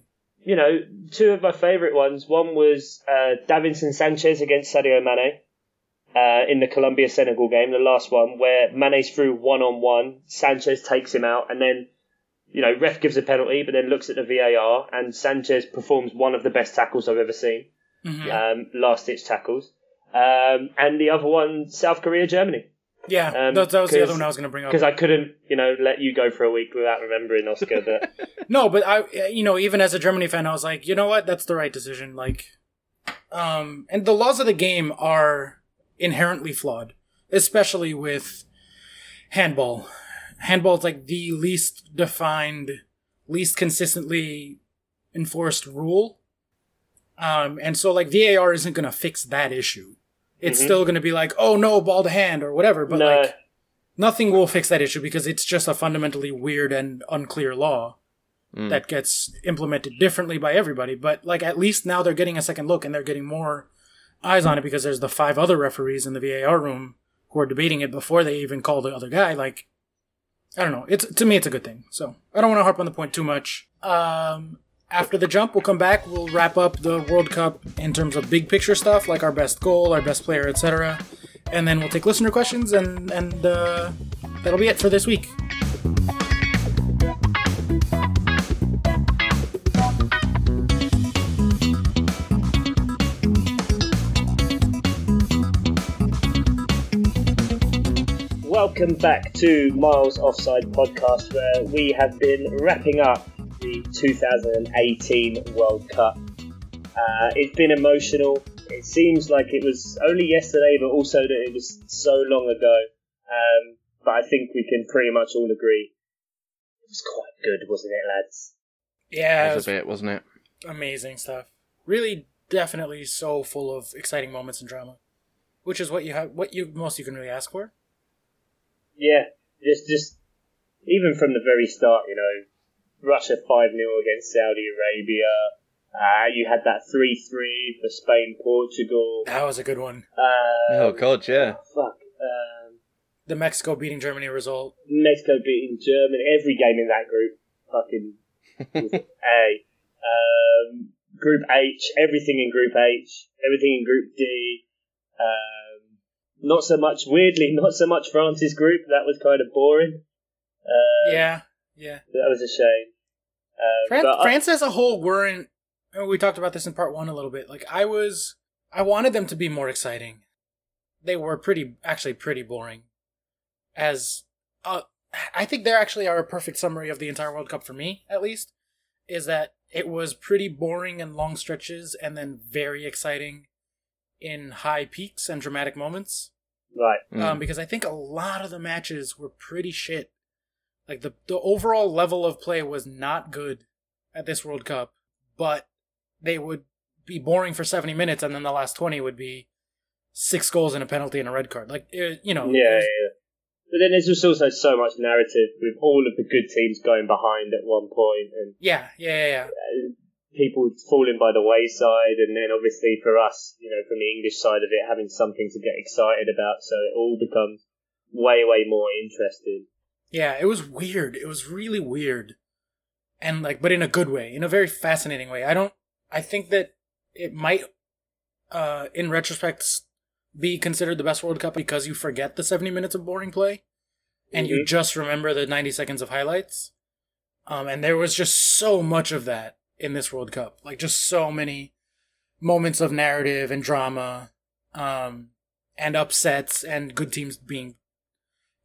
you know, two of my favourite ones. One was uh, Davinson Sanchez against Sadio Mane uh, in the Colombia Senegal game, the last one, where Mane's through one on one, Sanchez takes him out, and then, you know, ref gives a penalty, but then looks at the VAR, and Sanchez performs one of the best tackles I've ever seen, Mhm. um, last ditch tackles. Um, and the other one, South Korea, Germany. Yeah, um, that, that was the other one I was going to bring up. Because I couldn't, you know, let you go for a week without remembering Oscar, but [LAUGHS] No, but I, you know, even as a Germany fan, I was like, you know what, that's the right decision. Like, um, and the laws of the game are inherently flawed, especially with handball. Handball is like the least defined, least consistently enforced rule. Um, and so like VAR isn't going to fix that issue. It's Mhm. still going to be like, oh no, ball to hand or whatever. But no. like, nothing will fix that issue because it's just a fundamentally weird and unclear law Mm. that gets implemented differently by everybody. But like at least now they're getting a second look and they're getting more eyes on it because there's the five other referees in the VAR room who are debating it before they even call the other guy. Like I don't know. It's to me it's a good thing. So I don't want to harp on the point too much. Um after the jump, we'll come back. We'll wrap up the World Cup in terms of big picture stuff, like our best goal, our best player, etc. And then we'll take listener questions, and and uh, that'll be it for this week. Welcome back to Miles Offside Podcast, where we have been wrapping up the 2018 World Cup. Uh, it's been emotional. It seems like it was only yesterday, but also that it was so long ago. Um, but I think we can pretty much all agree it was quite good, wasn't it, lads? Yeah, it That was was a bit, wasn't it? amazing stuff. Really, definitely so full of exciting moments and drama, which is what you have, what you most you can really ask for. Yeah, just just even from the very start, you know, Russia five 0 against Saudi Arabia. Uh, you had that three three for Spain Portugal. That was a good one. Uh, oh god, yeah. fuck. Um, The Mexico beating Germany result. Mexico beating Germany. Every game in that group, fucking [LAUGHS] A. Um, group H, everything in Group H, everything in Group D. Um, not so much, weirdly, [LAUGHS] not so much France's group. That was kind of boring. Um, yeah, yeah. That was a shame. Um, France, but I- France as a whole weren't. We talked about this in part one a little bit. Like I was, I wanted them to be more exciting. They were pretty, actually, pretty boring. As, uh, I think they actually are a perfect summary of the entire World Cup for me, at least. Is that it was pretty boring in long stretches, and then very exciting in high peaks and dramatic moments. right. Mm. um, because I think a lot of the matches were pretty shit. Like the the overall level of play was not good at this World Cup, but they would be boring for seventy minutes, and then the last twenty would be six goals and a penalty and a red card. Like it, you know, yeah, yeah, yeah. But then there's just also so much narrative with all of the good teams going behind at one point and yeah, yeah, yeah, yeah. people falling by the wayside, and then obviously for us, you know, from the English side of it, having something to get excited about, so it all becomes way, way more interesting. Yeah, it was weird. It was really weird. And like but in a good way, in a very fascinating way. I don't I think that it might uh in retrospect be considered the best World Cup because you forget the 70 minutes of boring play and you Mhm. just remember the 90 seconds of highlights. Um and there was just so much of that in this World Cup. Like just so many moments of narrative and drama um and upsets and good teams being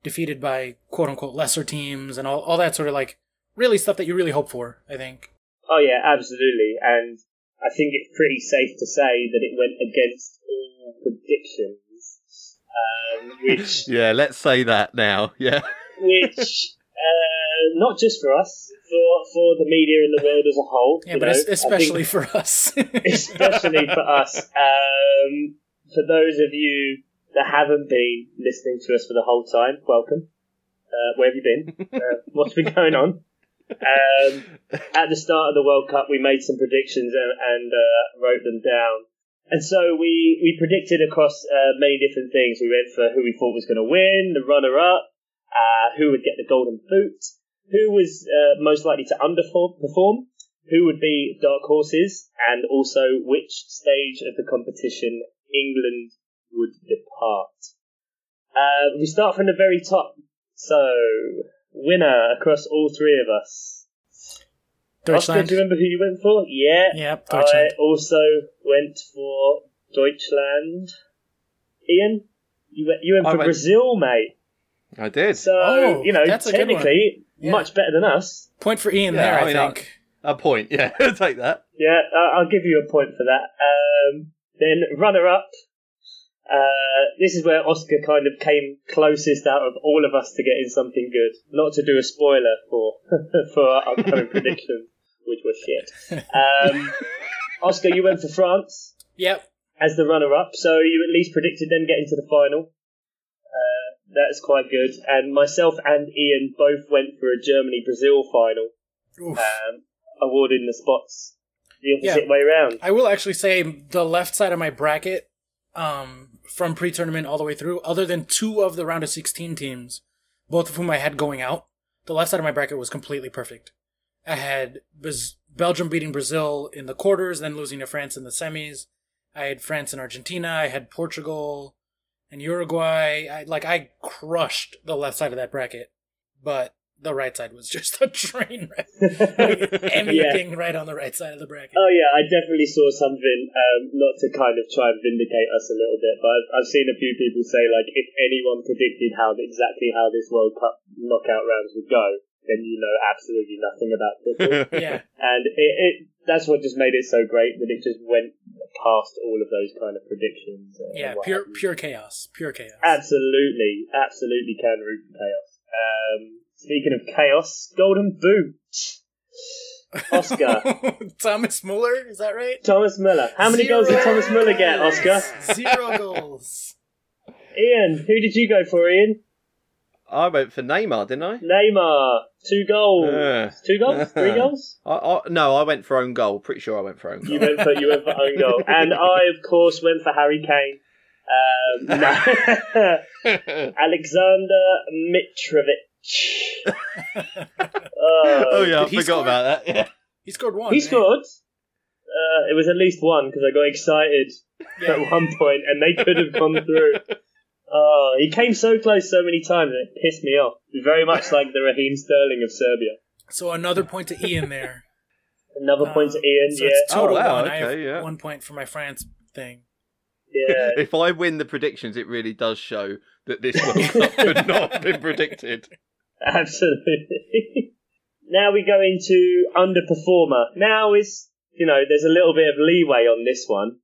defeated by quote unquote lesser teams and all, all that sort of like really stuff that you really hope for, I think. Oh yeah, absolutely, and I think it's pretty safe to say that it went against all predictions, um, which [LAUGHS] Yeah, let's say that now. [LAUGHS] Yeah. which uh, not just for us, for for the media in the world as a whole. Yeah, you but know. especially think- for us. [LAUGHS] especially for us. Um, for those of you that haven't been listening to us for the whole time, welcome. Uh, where have you been? [LAUGHS] Uh, what's been going on? Um, at the start of the World Cup, we made some predictions and, and uh, wrote them down. And so we, we predicted across uh, many different things. We went for who we thought was going to win, the runner-up, uh, who would get the golden boot, who was uh, most likely to underperform, who would be dark horses, and also which stage of the competition England would depart. Uh, we start from the very top. So, winner across all three of us. Oscar, Deutschland. do you remember who you went for? Yeah. Yep, I also went for Deutschland. Ian, you went, you went I for went- Brazil, mate. I did. So, Oh, you know, that's a good one. technically, Yeah. much better than us. Point for Ian Yeah, there, I I, mean, I- think. A point, [LAUGHS] yeah. [LAUGHS] Take that. Yeah, I- I'll give you a point for that. Um, then runner up. Uh, this is where Oscar kind of came closest out of all of us to getting something good. Not to do a spoiler for [LAUGHS] for our upcoming predictions, which were shit. Um, Oscar, you went for France Yep. as the runner up, so you at least predicted them getting to the final. Uh, that's quite good. And myself and Ian both went for a Germany Brazil final, um, awarding the spots the opposite Yeah. way round. I will actually say the left side of my bracket, um, from pre-tournament all the way through, other than two of the round of 16 teams, both of whom I had going out, the left side of my bracket was completely perfect. I had Belgium beating Brazil in the quarters, then losing to France in the semis. I had France and Argentina. I had Portugal and Uruguay. I, like I crushed the left side of that bracket, but the right side was just a [LAUGHS] train wreck. [LAUGHS] Anything right on the right side of the bracket. Oh yeah, I definitely saw something. Um, not to kind of try and vindicate us a little bit, but I've, I've seen a few people say like, if anyone predicted how exactly how this World Cup knockout rounds would go, then you know absolutely nothing about football. [LAUGHS] Yeah. and it, it that's what just made it so great that it just went past all of those kind of predictions. and Yeah, pure pure chaos. Pure chaos. Absolutely, absolutely can root for chaos. Um, speaking of chaos, Golden Boot. Oscar. [LAUGHS] Thomas Muller, is that right? Thomas Müller. How many goals did Thomas Müller get. Oscar? Zero goals. Ian, who did you go for, Ian? I went for Neymar, didn't I? Neymar. Two goals. Yeah. Two goals? [LAUGHS] Three goals? I, I, no, I went for own goal. Pretty sure I went for own goal. You went for you went for own goal, [LAUGHS] and I of course went for Harry Kane. Um, no. Alexander Mitrovic. Oh Oh, yeah, I forgot score? about that. Yeah. He scored one. He scored. Uh, it was at least one because I got excited [LAUGHS] Yeah. at one point, and they could have gone through. Oh, he came so close so many times, and it pissed me off. Very much like the Raheem Sterling of Serbia. So another point to Ian there. [LAUGHS] Another point to Ian. So yeah, it's total Oh, wow, one. I have okay, yeah. one point for my France thing. Yeah. If I win the predictions, it really does show that this World Cup [LAUGHS] could not have been predicted. Absolutely. [LAUGHS] now we go into underperformer. Now is, you know, there's a little bit of leeway on this one.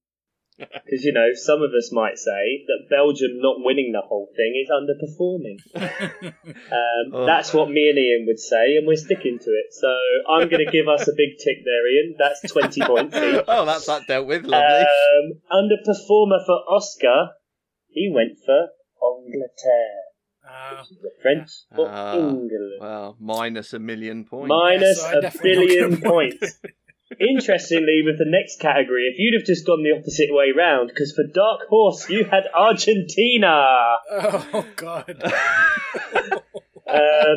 Because, you know, some of us might say that Belgium not winning the whole thing is underperforming. [LAUGHS] Um, Oh. That's what me and Ian would say, and we're sticking to it. So I'm going to give us a big tick there, Ian. That's 20 points each. [LAUGHS] oh, that's that dealt with. Lovely. Um, underperformer for Oscar, he went for Angleterre. Uh, The French for Ah, England. well, minus a million points. minus Yeah, so I a billion get a point. points. [LAUGHS] Interestingly, with the next category, if you'd have just gone the opposite way round, because for Dark Horse you had Argentina, oh God. [LAUGHS] um,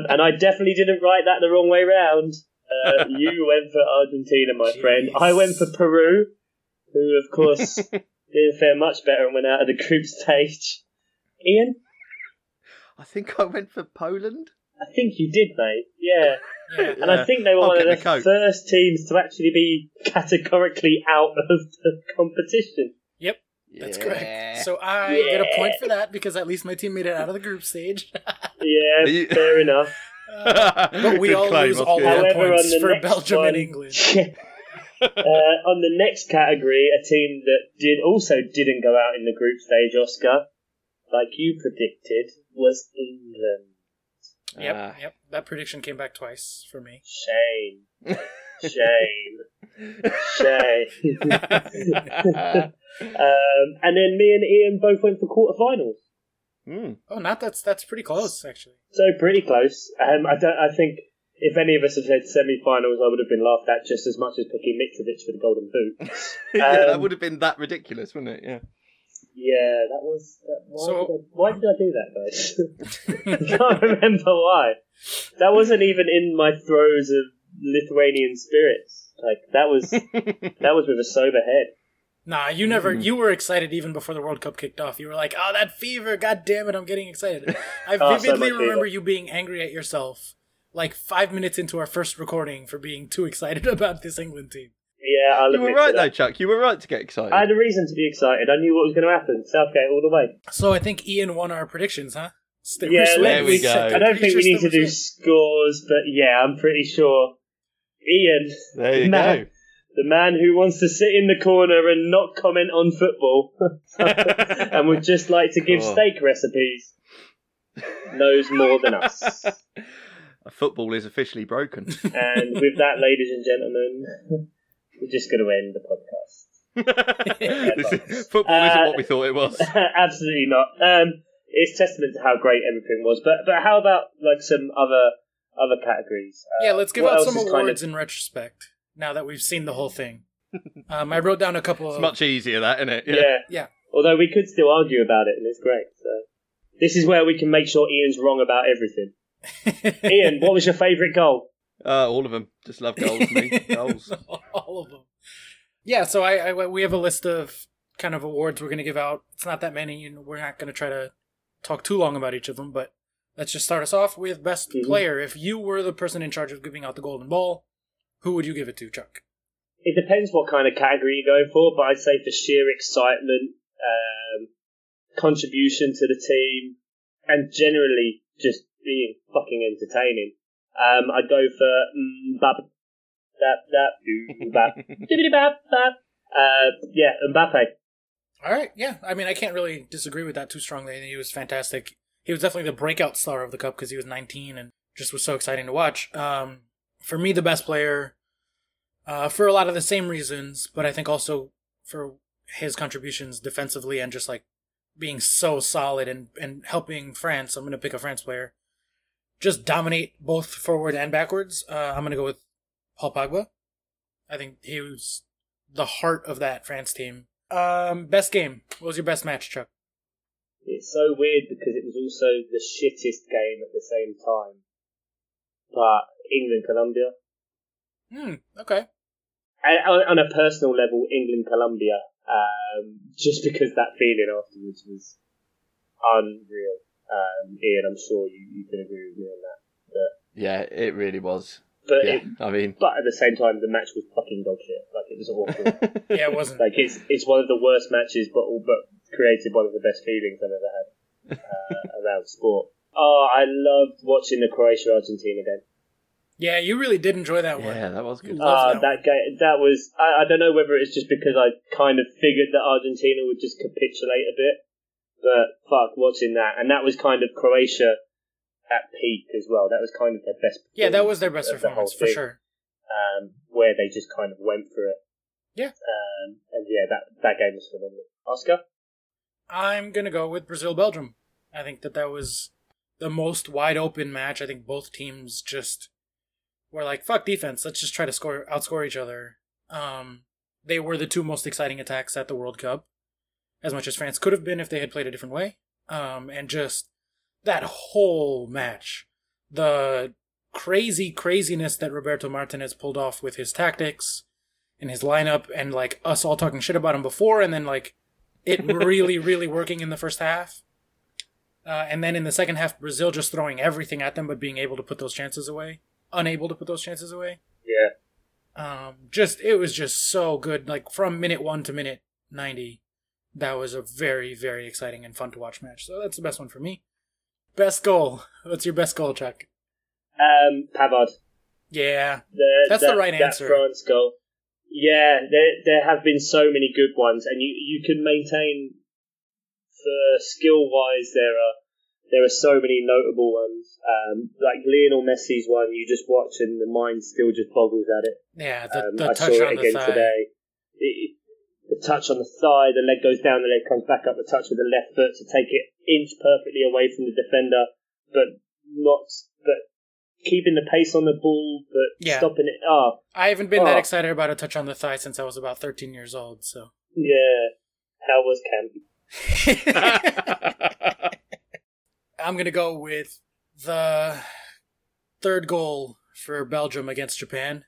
and I definitely didn't write that the wrong way round. Uh, you went for Argentina, my friend. I went for Peru, who of course [LAUGHS] didn't fare much better and went out of the group [LAUGHS] stage. Ian, I think I went for Poland. I think you did, mate. Yeah. Yeah. And I think they were I'll one of the the first teams to actually be categorically out of the competition. Yep. That's Yeah. correct. So I get a point for that because at least my team made it out of the group stage. [LAUGHS] Yeah, You- fair [LAUGHS] enough. but we Good all claim, lose Oscar. all our However, points for Belgium one, and England. [LAUGHS] uh, on the next category, a team that did also didn't go out in the group stage, Oscar, like you predicted, was England. Yep, Ah. yep. That prediction came back twice for me. Shame. [LAUGHS] Shame. Shame. [LAUGHS] [LAUGHS] um, and then me and Ian both went for quarterfinals. Mm. Oh, not that's that's pretty close actually. So pretty close. Um, I don't. I think if any of us had said semi-finals, I would have been laughed at just as much as picking Mitrovic for the Golden Boot. yeah, that Um, would have been that ridiculous, wouldn't it? Yeah. Yeah, that was. That, why, So- did I, why did I do that, guys? I [LAUGHS] [LAUGHS] can't remember why. That wasn't even in my throes of Lithuanian spirits. Like that was [LAUGHS] that was with a sober head. Nah, you never. Mm. You were excited even before the World Cup kicked off. You were like, "Oh, that fever! God damn it, I'm getting excited." I Oh, so vividly much remember fever. you being angry at yourself, like five minutes into our first recording, for being too excited about this England team. Yeah, I'll You were right though, Chuck. You were right to get excited. I had a reason to be excited. I knew what was going to happen. Southgate all the way. So I think Ian won our predictions, huh? Stick Yeah, there we go. I don't think we need to do scores, but yeah, I'm pretty sure Ian, there you No. go. the man who wants to sit in the corner and not comment on football [LAUGHS] and would just like to give Oh. steak recipes, knows more than us. [LAUGHS] Football is officially broken. And with that, ladies and gentlemen, [LAUGHS] we're just going to end the podcast. [LAUGHS] This is- football isn't Uh, what we thought it was. [LAUGHS] Absolutely not. Um, it's testament to how great everything was. But but how about like some other other categories? Uh, Yeah, let's give out some awards kind in retrospect. Now that we've seen the whole thing, [LAUGHS] um, I wrote down a couple It's of. much easier, that isn't it? of, yeah. Yeah. Although we could still argue about it, and it's great. So this is where we can make sure Ian's wrong about everything. Ian, what was your favourite goal? Uh, all of them. Just love goals, me. [LAUGHS] Goals. All of them. Yeah, so I, I we have a list of kind of awards we're going to give out. It's not that many, and we're not going to try to talk too long about each of them. But let's just start us off with best Mhm. player. If you were the person in charge of giving out the golden ball, who would you give it to, Chuck? It depends what kind of category you're going for, but I'd say for sheer excitement, um, contribution to the team, and generally just being fucking entertaining. Um, I'd go for Mbappe. That, that, Mbappe. [LAUGHS] Dibbidi bap, bap. Uh, yeah, Mbappe. All right, yeah. I mean, I can't really disagree with that too strongly. He was fantastic. He was definitely the breakout star of the cup because he was 19 and just was so exciting to watch. Um, for me, the best player, uh, for a lot of the same reasons, but I think also for his contributions defensively and just like being so solid and, and helping France. I'm going to pick a France player. Just dominate both forward and backwards. Uh, I'm going to go with Paul Pogba. I think he was the heart of that France team. Um, best game. What was your best match, Chuck? It's so weird because it was also the shittest game at the same time. But England Colombia. Hmm. Okay. And on, on a personal level, England Colombia. Um, just because that feeling afterwards was unreal. Um, Ian, I'm sure you, you can agree with me on that. But, Yeah, it really was. But Yeah, it, I mean, but at the same time, the match was fucking dog shit. Like it was awful. [LAUGHS] Yeah, it wasn't. like it's it's one of the worst matches, but but created one of the best feelings I've ever had uh, [LAUGHS] around sport. Oh, I loved watching the Croatia Argentina game. yeah, you really did enjoy that one. yeah, that was good. loved Uh, that game, that was. I, I don't know whether it's just because I kind of figured that Argentina would just capitulate a bit, but fuck, watching that, and that was kind of Croatia at peak as well. That was kind of their best. Yeah, that was their best of the performance for sure. Um, where they just kind of went for it. Yeah. Um, and yeah, that that game was phenomenal. Oscar. I'm gonna go with Brazil Belgium. I think that that was the most wide open match. I think both teams just were like, "Fuck defense, let's just try to score outscore each other." Um, they were the two most exciting attacks at the World Cup, as much as France could have been if they had played a different way. Um, and just that whole match, the crazy craziness that Roberto Martinez pulled off with his tactics and his lineup, and like us all talking shit about him before, and then like it [LAUGHS] really, really working in the first half. Uh, and then in the second half, Brazil just throwing everything at them, but being able to put those chances away, unable to put those chances away. Yeah. Um, just it was just so good. Like from minute one to minute ninety, that was a very, very exciting and fun to watch match. So that's the best one for me. Best goal. What's your best goal, Chuck? Um, Pavard. Yeah, The, That's the right that answer. France goal. Yeah, there there have been so many good ones, and you you can maintain for skill wise there are there are so many notable ones. Um, like Lionel Messi's one, you just watch and the mind still just boggles at it. Yeah, the, Um, the I touch saw on it the again thigh. today. It- the touch on the thigh, the leg goes down, the leg comes back up, the touch with the left foot to take it inch perfectly away from the defender, but not, but keeping the pace on the ball, but Yeah. stopping it. Ah, I haven't been that Oh. excited about a touch on the thigh since I was about 13 years old. So yeah. How was Camp? [LAUGHS] I'm gonna go with the third goal for Belgium against Japan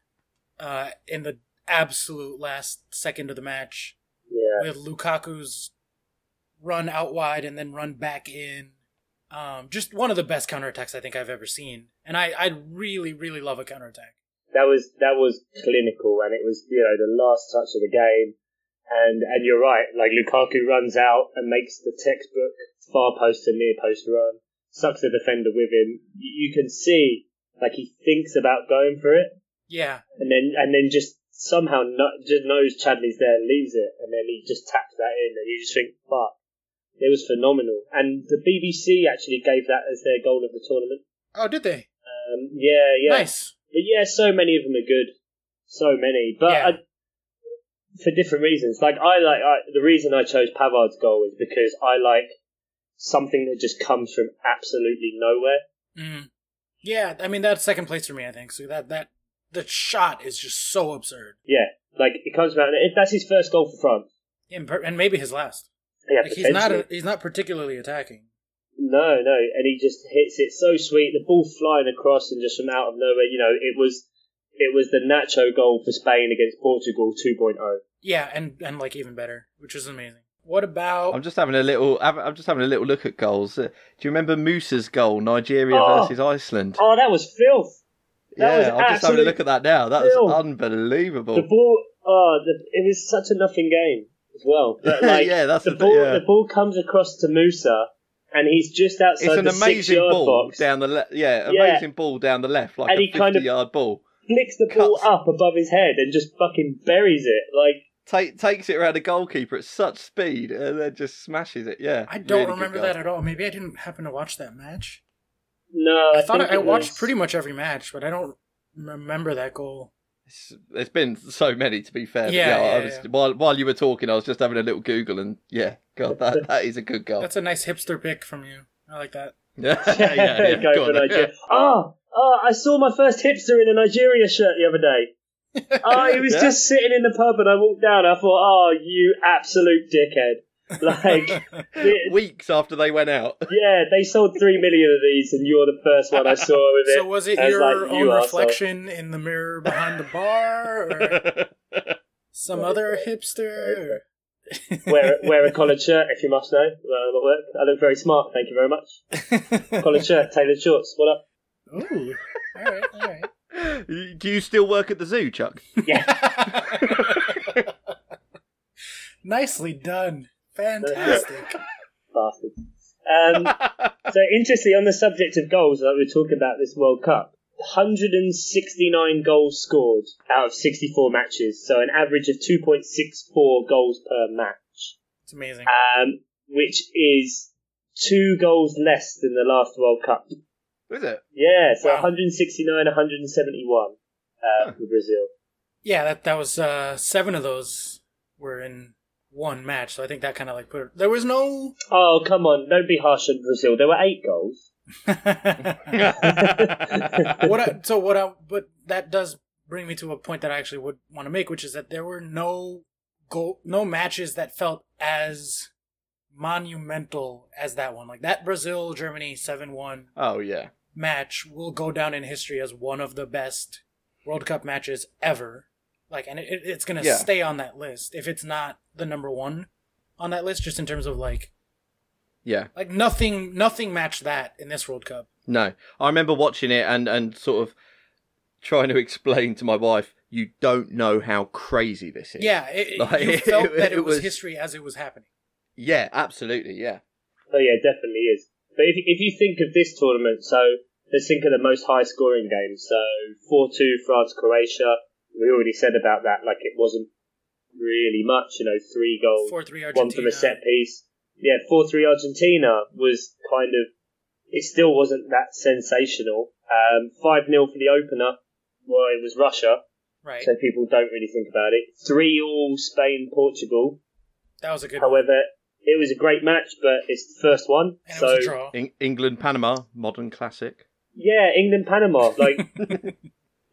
uh, in the absolute last second of the match Yeah. with Lukaku's run out wide and then run back in. Um, just one of the best counterattacks I think I've ever seen, and I I really really love a counterattack. that was that was clinical, and it was you know the last touch of the game, and and you're right. Like Lukaku runs out and makes the textbook far post to near post run, sucks the defender with him. You, you can see like he thinks about going for it, Yeah, and then and then just somehow not, just knows Chadli's there, leaves it, and then he just taps that in, and you just think, fuck. It was phenomenal, and the BBC actually gave that as their goal of the tournament. Oh, did they? Um, yeah, yeah. Nice. But yeah, so many of them are good. So many. But Yeah. I, for different reasons. Like, I like, I, the reason I chose Pavard's goal is because I like something that just comes from absolutely nowhere. Mm. Yeah, I mean that's second place for me. I think so. That that the shot is just so absurd, Yeah. Like, it comes from, if that's his first goal for France. and, per- and maybe his last. Yeah, Like, he's not a, he's not particularly attacking. No, no, and he just hits it so sweet. The ball flying across and just from out of nowhere. You know, it was it was the Nacho goal for Spain against Portugal oh. 2.0. Yeah, and and like even better, which is amazing. What about? I'm just having a little. I'm just having a little look at goals. Uh, do you remember Musa's goal, Nigeria Oh. versus Iceland? Oh, that was filth. That yeah, I'm just having a look at that now. That filth. was unbelievable. The ball, oh, the, it was such a nothing game as well. [LAUGHS] But like, yeah, that's the the ball, yeah. the ball comes across to Musa, and he's just outside It's an the amazing six-yard ball box. down the left. Yeah, Yeah. amazing ball down the left, like And a he kind of- fifty-yard ball. Flicks the ball cuts- up above his head and just fucking buries it. Like, Take, takes it around the goalkeeper at such speed and then just smashes it. Yeah, I don't really remember that at all. Maybe I didn't happen to watch that match. No, I, thought think I, I watched was- pretty much every match, but I don't remember that goal. It's- There's been so many, to be fair. But Yeah, I yeah, was, yeah. While while you were talking, I was just having a little Google, and yeah, God, that, [LAUGHS] that is a good goal. That's a nice hipster pick from you. I like that. [LAUGHS] yeah, yeah, [LAUGHS] yeah. Go Go for on then. Nigeria. Oh, oh, ah, I saw my first hipster in a Nigeria shirt the other day. Oh, he was Yeah. just sitting in the pub and I walked down. I thought, oh, you absolute dickhead. [LAUGHS] Like, [LAUGHS] it- Weeks after they went out. yeah, they sold three million of these and you're the first one I saw [LAUGHS] with it. So was it your like, own arsehole. reflection in the mirror behind the bar, or some other hipster? wear, wear a collared shirt if you must know. Uh, at work. I look very smart, thank you very much. Collared shirt, tailored shorts. What up? Ooh, all right, all right. Do you still work at the zoo, Chuck? Yeah. Nicely done. Fantastic. [LAUGHS] Bastard. Um, [LAUGHS] so interestingly, on the subject of goals, like we we're talking about this World Cup, 169 goals scored out of 64 matches, so an average of 2.64 goals per match, It's amazing. um, which is two goals less than the last World Cup. Is it? Yeah, so Wow. 169, 171 uh, for Brazil. Yeah, that that was uh, seven of those were in one match, so I think that kind of like put. There was no. Oh, come on, don't be harsh on Brazil. There were eight goals. [LAUGHS] what I, so what I but that does bring me to a point that I actually would want to make, which is that there were no goal, no matches that felt as monumental as that one. Like that Brazil Germany seven one. Oh yeah. match will go down in history as one of the best World Cup matches ever. Like, and it, it's gonna Yeah. stay on that list if it's not the number one on that list, just in terms of like, Yeah. like nothing, nothing matched that in this World Cup. No, I remember watching it and and sort of trying to explain to my wife, you don't know how crazy this is. Yeah, it, it- Like, you [LAUGHS] felt it- that it, it was, was- history as it was happening. Yeah, absolutely. Yeah. Oh yeah, it definitely is. But if if you think of this tournament, so let's think of the most high scoring games. So four two France Croatia. We already said about that. Like it wasn't really much. You know, three goals, Four three one Argentina. from a set piece. Yeah, four three Argentina was kind of it still wasn't that sensational. Um, 5 0 for the opener. Well, it was Russia, Right. so people don't really think about it. 3 all Spain Portugal. That was a good one. However, it was a great match, but it's the first one. And it so, was a draw. Eng- England Panama modern classic. yeah, England Panama. Like, [LAUGHS]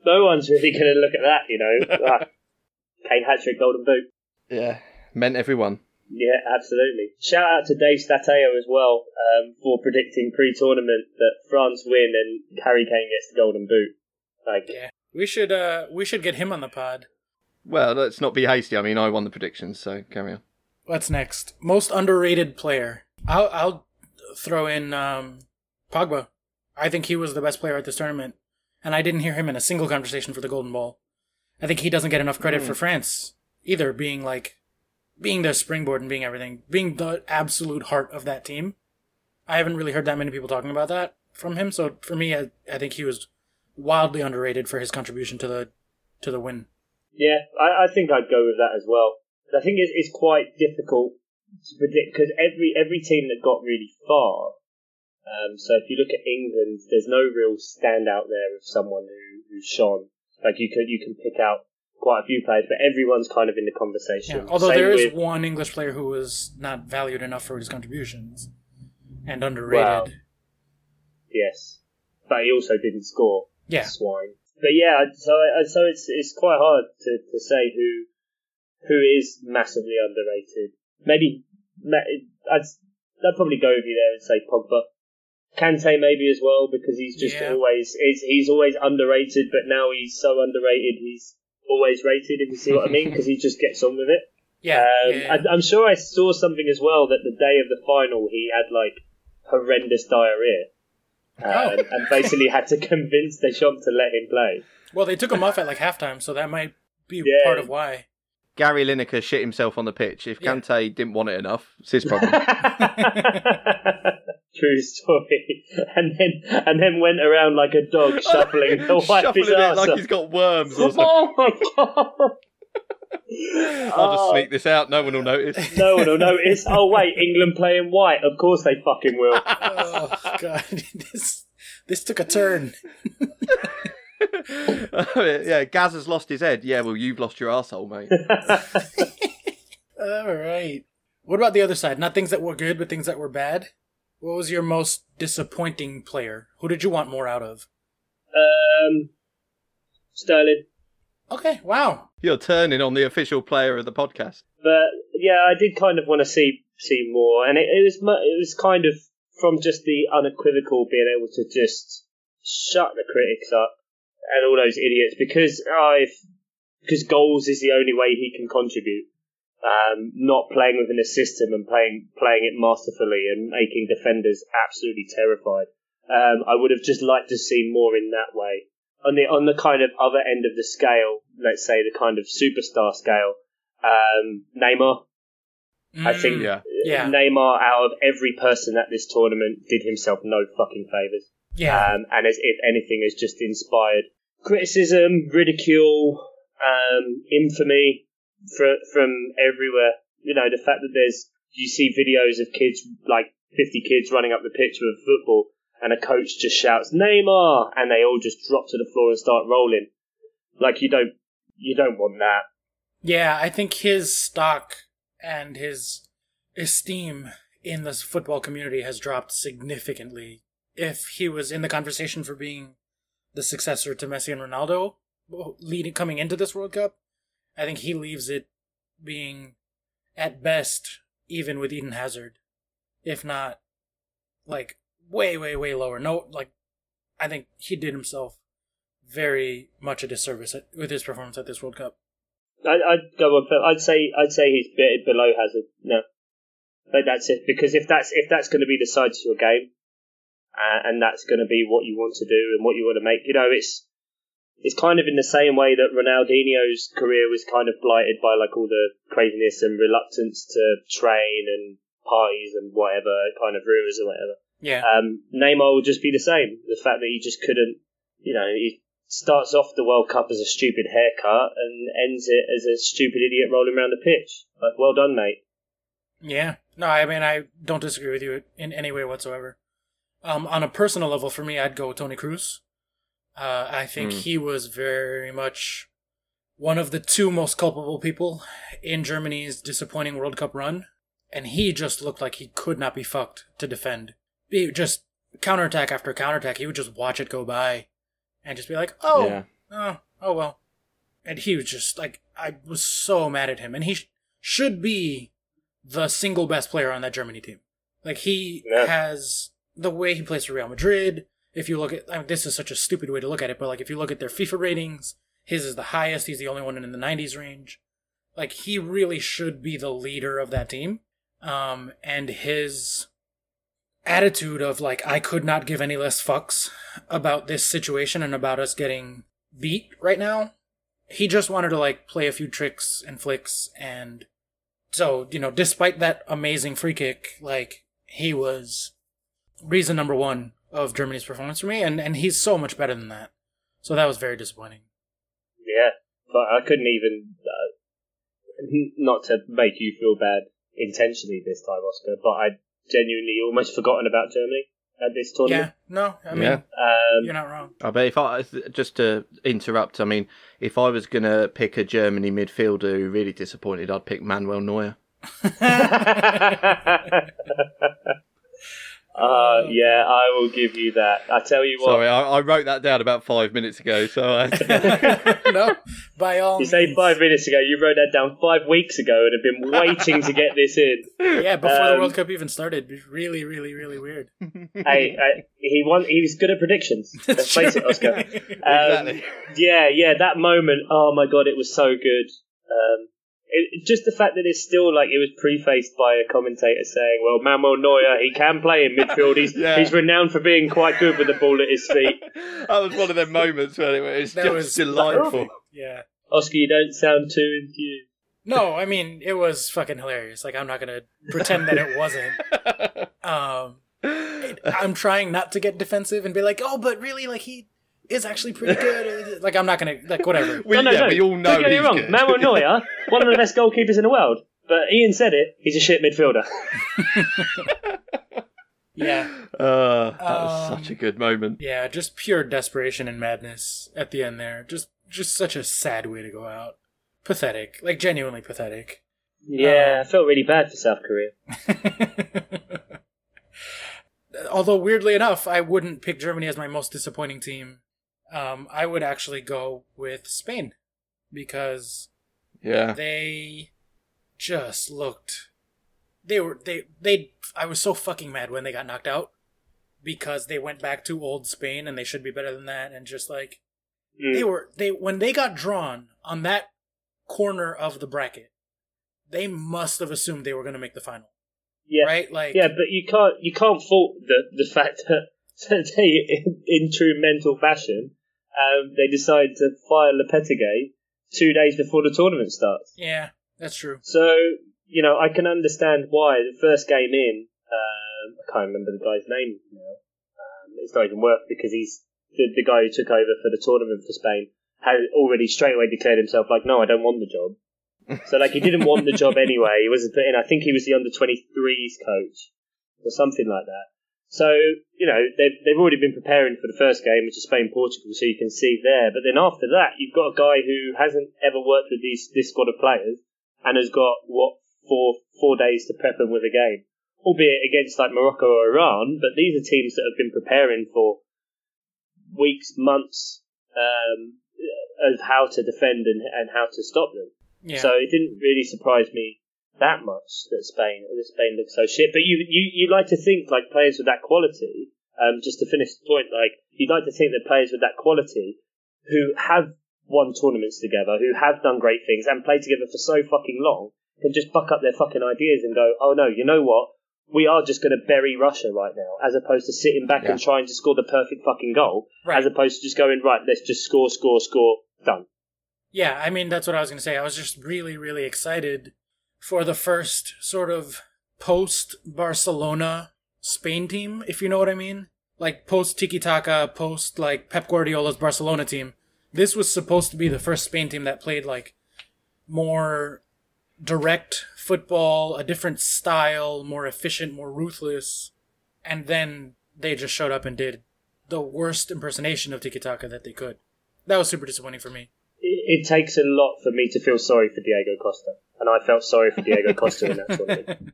no one's really going to look at that, you know. [LAUGHS] Ah, Kane hat trick, golden boot. Yeah, meant everyone. Yeah, absolutely. Shout out to Dave Mateo as well um, for predicting pre-tournament that France win and Harry Kane gets the golden boot. Like, Yeah. We should uh we should get him on the pod. Well, let's not be hasty. I mean, I won the predictions, so carry on. What's next? Most underrated player. I'll I'll throw in um Pogba. I think he was the best player at this tournament, and I didn't hear him in a single conversation for the Golden Ball. I think he doesn't get enough credit hmm. for France either, being like being their springboard and being everything, being the absolute heart of that team. I haven't really heard that many people talking about that from him. So for me, I, I think he was wildly underrated for his contribution to the to the win. yeah, I, I think I'd go with that as well. I think it's, it's quite difficult to predict because every every team that got really far. Um, so if you look at England, there's no real standout there of someone who who shone. Like you could you can pick out quite a few players, but everyone's kind of in the conversation. Yeah, although Same there is with- one English player who was not valued enough for his contributions and underrated. Wow. Yes, but he also didn't score. Yeah. swine. But yeah, so so it's it's quite hard to, to say who who is massively underrated. Maybe I'd I'd probably go with you there and say Pogba. Kante maybe as well because he's just Yeah. always he's, he's always underrated, but now he's so underrated he's always rated. If you see what I mean, because he just gets on with it. [LAUGHS] Yeah, Um, yeah. I, I'm sure I saw something as well that the day of the final he had like horrendous diarrhea. Oh. Um, and basically had to [LAUGHS] convince Deschamps to let him play. Well, they took him off at like halftime, so that might be Yeah. part of why. Gary Lineker shit himself on the pitch. If Yeah. Kante didn't want it enough, it's his problem. [LAUGHS] True story. And then and then went around like a dog [LAUGHS] shuffling to wipe his Shuffling it like off. he's got worms or [LAUGHS] oh something. Oh my god! I'll just Oh, sneak this out. No one will notice. No one will notice. Oh wait, England playing white. Of course they fucking will. Oh god, this this took a turn. [LAUGHS] yeah, Gaz has lost his head. Yeah, well, you've lost your asshole, mate. [LAUGHS] All right. What about the other side? Not things that were good, but things that were bad. What was your most disappointing player? Who did you want more out of? Um, Sterling. Okay, wow. You're turning on the official player of the podcast. But yeah, I did kind of want to see see more, and it, it was it was kind of from just the unequivocal being able to just shut the critics up and all those idiots because if because goals is the only way he can contribute. Um, not playing within a system and playing playing it masterfully and making defenders absolutely terrified. Um, I would have just liked to see more in that way. On the on the kind of other end of the scale, let's say the kind of superstar scale, um, Neymar. I Mm, think Yeah. Yeah. Neymar, out of every person at this tournament, did himself no fucking favors. Yeah. Um, and as if anything, has just inspired criticism, ridicule, um, infamy fr- from everywhere. You know, the fact that there's you see videos of kids like 50 kids running up the pitch with football, and a coach just shouts Neymar, and they all just drop to the floor and start rolling. Like you don't you don't want that. Yeah, I think his stock and his esteem in the football community has dropped significantly. If he was in the conversation for being the successor to Messi and Ronaldo, leading coming into this World Cup, I think he leaves it being at best even with Eden Hazard, if not like way, way, way lower. No, like I think he did himself very much a disservice at, with his performance at this World Cup. I, I'd go on. I'd say I'd say he's below Hazard. No, but that's it. Because if that's if that's going to be the side to your game, uh, and that's going to be what you want to do and what you want to make, you know, it's it's kind of in the same way that Ronaldinho's career was kind of blighted by like all the craziness and reluctance to train and parties and whatever kind of rumors and whatever. Yeah. Um, Neymar will just be the same. The fact that he just couldn't, you know, he starts off the World Cup as a stupid haircut and ends it as a stupid idiot rolling around the pitch. Like, well done, mate. Yeah. No, I mean I don't disagree with you in any way whatsoever. Um, on a personal level, for me, I'd go Toni Kroos. Uh, I think Mm. he was very much one of the two most culpable people in Germany's disappointing World Cup run, and he just looked like he could not be fucked to defend. He just counterattack after counterattack, he would just watch it go by, and just be like, "Oh, Yeah. oh, oh well." And he was just like, I was so mad at him, and he sh- should be the single best player on that Germany team. Like he Yeah. has the way he plays for Real Madrid. If you look at, I mean, this is such a stupid way to look at it, but like if you look at their FIFA ratings, his is the highest. He's the only one in the 90s range. Like he really should be the leader of that team. Um, and his attitude of like I could not give any less fucks about this situation and about us getting beat right now. He just wanted to like play a few tricks and flicks and so, you know, despite that amazing free kick, like he was reason number 1 of Germany's performance for me and and he's so much better than that. So that was very disappointing. Yeah, but I couldn't even. Uh, not to make you feel bad intentionally this time, Oscar, but I genuinely almost forgotten about Germany at this tournament. Yeah, no, I mean, Yeah. Um, you're not wrong. I bet if I just to interrupt, I mean, if I was gonna pick a Germany midfielder who really disappointed, I'd pick Manuel Neuer. [LAUGHS] [LAUGHS] [LAUGHS] uh, yeah, I will give you that. I tell you what. Sorry, I, I wrote that down about five minutes ago. So I, [LAUGHS] [LAUGHS] no, by all You say means. five minutes ago. You wrote that down five weeks ago and have been [LAUGHS] waiting to get this in. Yeah, before the Um, World Cup even started. Really, really, really weird. hey, uh, he won. He was good at predictions. Let's face it, Oscar. Um, Exactly. Yeah, yeah, that moment. Oh my god, it was so good. Um, it, just the fact that it's still like it was prefaced by a commentator saying, "Well, Manuel Neuer, he can play in midfield. He's [LAUGHS] Yeah. he's renowned for being quite good with the ball at his feet." [LAUGHS] that was one of them moments where it was That just was delightful. perfect. Yeah. Oscar, you don't sound too enthused. No, I mean it was fucking hilarious. Like I'm not gonna pretend that it wasn't. [LAUGHS] Um, I'm trying not to get defensive and be like, oh, but really, like he is actually pretty good. Like I'm not gonna like whatever. [LAUGHS] we, no, no, yeah, no. we all know Don't get me wrong. good. Manuel [LAUGHS] Neuer, one of the best goalkeepers in the world. But Ian said it. He's a shit midfielder. [LAUGHS] Yeah, Uh, that was Um, such a good moment. yeah, just pure desperation and madness at the end there. Just, just such a sad way to go out. Pathetic, like genuinely pathetic. Yeah, I felt really bad for South Korea. Although weirdly enough, I wouldn't pick Germany as my most disappointing team. Um, I would actually go with Spain because Yeah, they just looked. They were they they. I was so fucking mad when they got knocked out because they went back to old Spain and they should be better than that and just like Mm. they were they when they got drawn on that corner of the bracket, they must have assumed they were going to make the final, Yeah, right? Like Yeah, but you can't you can't fault the the fact that [LAUGHS] they, in, in true mental fashion, um, they decide to fire Lopetegui two days before the tournament starts. yeah, that's true. So you know I can understand why the first game in, um, I can't remember the guy's name now. Um, it's not even worth because he's the, the guy who took over for the tournament for Spain had already straight away declared himself like, no, I don't want the job. [LAUGHS] So like he didn't want the job anyway. He wasn't put in. I think he was the under 23s coach or something like that. So you know they've they've already been preparing for the first game, which is Spain Portugal. So you can see there. But then after that, you've got a guy who hasn't ever worked with these this squad of players and has got what four four days to prep them with a game, albeit against like Morocco or Iran. But these are teams that have been preparing for weeks, months um, of how to defend and, and how to stop them. Yeah. So it didn't really surprise me that much that Spain that Spain looked so shit. But you you you like to think like players with that quality. Um, just to finish the point, like you'd like to think that players with that quality who have won tournaments together, who have done great things and played together for so fucking long, can just buck up their fucking ideas and go, oh no, you know what? We are just going to bury Russia right now, as opposed to sitting back and trying to score the perfect fucking goal, Right. as opposed to just going right, let's just score, score, score, done. Yeah, I mean that's what I was gonna say. I was just really, really excited for the first sort of post Barcelona Spain team, if you know what I mean. Like post Tiki Taka, post like Pep Guardiola's Barcelona team. This was supposed to be the first Spain team that played like more direct football, a different style, more efficient, more ruthless. And then they just showed up and did the worst impersonation of Tiki Taka that they could. That was super disappointing for me. It, it takes a lot for me to feel sorry for Diego Costa, and I felt sorry for Diego [LAUGHS] Costa in that tournament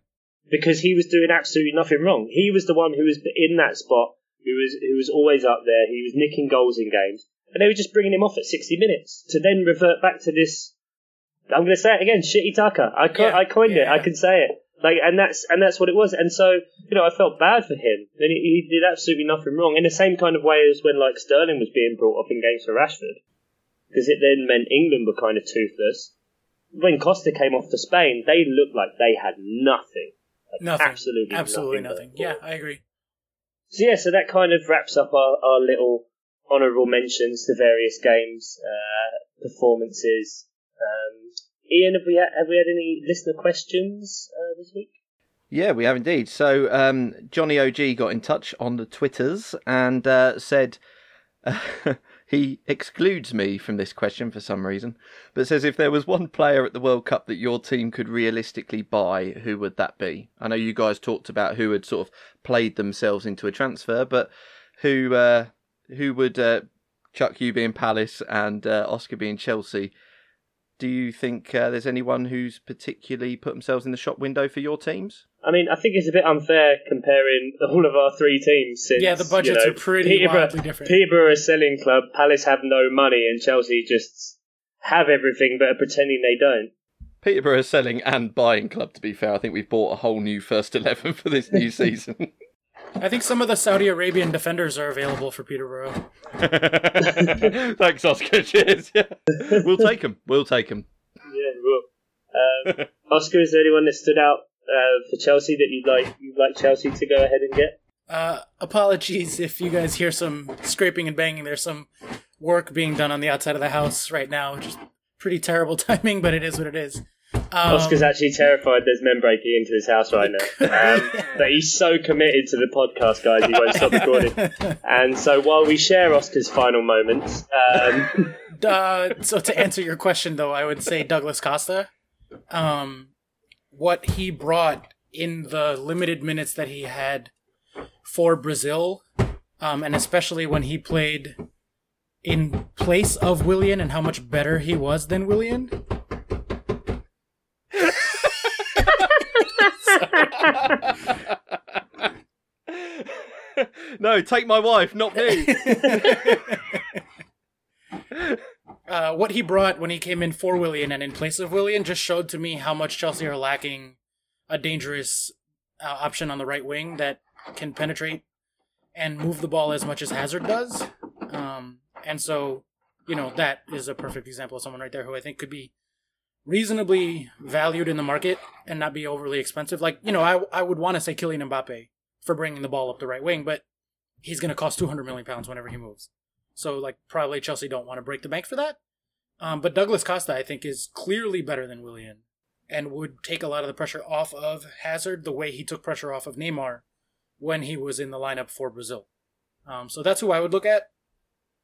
because he was doing absolutely nothing wrong. He was the one who was in that spot, who was who was always up there. He was nicking goals in games, and they were just bringing him off at 60 minutes to then revert back to this. I'm going to say it again, shitty Taka. I, co- Yeah, I coined it. yeah. I can say it. Like, and that's and that's what it was. And so, you know, I felt bad for him. And he, he did absolutely nothing wrong. In the same kind of way as when like Sterling was being brought up in games for Rashford, because it then meant England were kind of toothless. When Costa came off to Spain, they looked like they had nothing. Like, Nothing. Absolutely, Absolutely nothing. nothing. Yeah, I agree. So yeah, so that kind of wraps up our, our little honourable mentions to various games, uh, performances. Um, Ian, have we had, have we had any listener questions uh, this week? Yeah, we have indeed. So um, Johnny OG got in touch on the Twitters and uh, said [LAUGHS] he excludes me from this question for some reason, but says if there was one player at the World Cup that your team could realistically buy, who would that be? I know you guys talked about who had sort of played themselves into a transfer, but who uh, who would uh, Chuck you being Palace and uh, Oscar being Chelsea? Do you think uh, there's anyone who's particularly put themselves in the shop window for your teams? I mean, I think it's a bit unfair comparing all of our three teams. Since, Yeah, the budgets you know, are pretty Peterborough, wildly different. Peterborough are a selling club, Palace have no money, and Chelsea just have everything but are pretending they don't. Peterborough is selling and buying club. To be fair, I think we've bought a whole new first [LAUGHS] eleven for this new season. I think some of the Saudi Arabian defenders are available for Peterborough. [LAUGHS] Thanks, Oscar. [LAUGHS] Cheers. Yeah. We'll take them. We'll take them. Yeah, well. Um, Oscar, is there anyone that stood out uh, for Chelsea that you'd like you'd like Chelsea to go ahead and get? Uh, apologies if you guys hear some scraping and banging. There's some work being done on the outside of the house right now, which is pretty terrible [LAUGHS] timing, but it is what it is. Um, Oscar's actually terrified there's men breaking into his house right now. [LAUGHS] Um, but he's so committed to the podcast, guys, he won't stop recording. [LAUGHS] And so while we share Oscar's final moments, um, uh, so to answer your question, though, I would say Douglas Costa. Um, what he brought in the limited minutes that he had for Brazil, um, and especially when he played in place of Willian and how much better he was than Willian. [LAUGHS] no, take my wife, not me. [LAUGHS] uh, what he brought when he came in for Willian and in place of Willian just showed to me how much Chelsea are lacking a dangerous uh, option on the right wing that can penetrate and move the ball as much as Hazard does. Um, and so, you know, that is a perfect example of someone right there who I think could be reasonably valued in the market and not be overly expensive. Like, you know, I, I would want to say Kylian Mbappe for bringing the ball up the right wing, but he's going to cost 200 million pounds whenever he moves. So, like, probably Chelsea don't want to break the bank for that. Um, but Douglas Costa, I think, is clearly better than Willian and would take a lot of the pressure off of Hazard the way he took pressure off of Neymar when he was in the lineup for Brazil. Um, so that's who I would look at.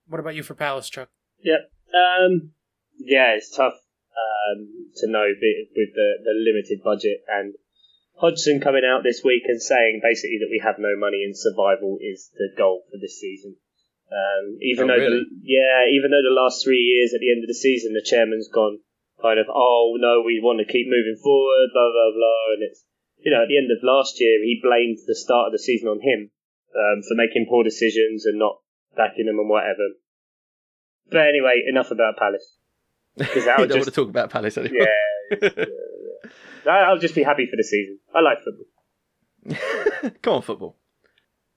What about you for Palace, Chuck? Yep. Um, yeah, it's tough um, to know with the, the limited budget and Hodgson coming out this week and saying basically that we have no money and survival is the goal for this season. Um, even Oh, though really? the, yeah, even though the last three years at the end of the season the chairman's gone kind of oh no we want to keep moving forward blah blah blah and it's you know at the end of last year he blamed the start of the season on him um, for making poor decisions and not backing them and whatever. But anyway, enough about Palace. [LAUGHS] Because I don't want to talk about Palace anymore. yeah, I- [LAUGHS] I'll just be happy for the season. I like football. [LAUGHS] Come on, football.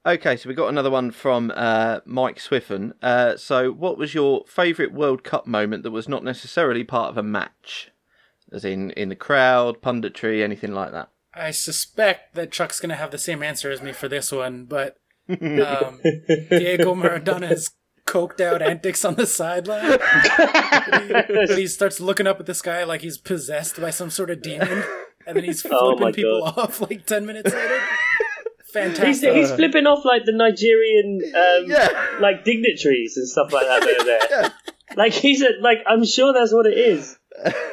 Okay, so we got another one from uh, Mike Swiffen. Uh, so, what was your favourite World Cup moment that was not necessarily part of a match? As in, in the crowd, punditry, anything like that? I suspect that Chuck's going to have the same answer as me for this one, but um, [LAUGHS] Diego Maradona's coked out antics on the sideline. But he starts looking up at the sky like he's possessed by some sort of demon, and then he's Oh flipping my people God. [LAUGHS] off like 10 minutes later. He's, Fantastic. he's flipping off like the Nigerian um, Yeah. like dignitaries and stuff like that that are there. Yeah. Like he's a, like I'm sure that's what it is.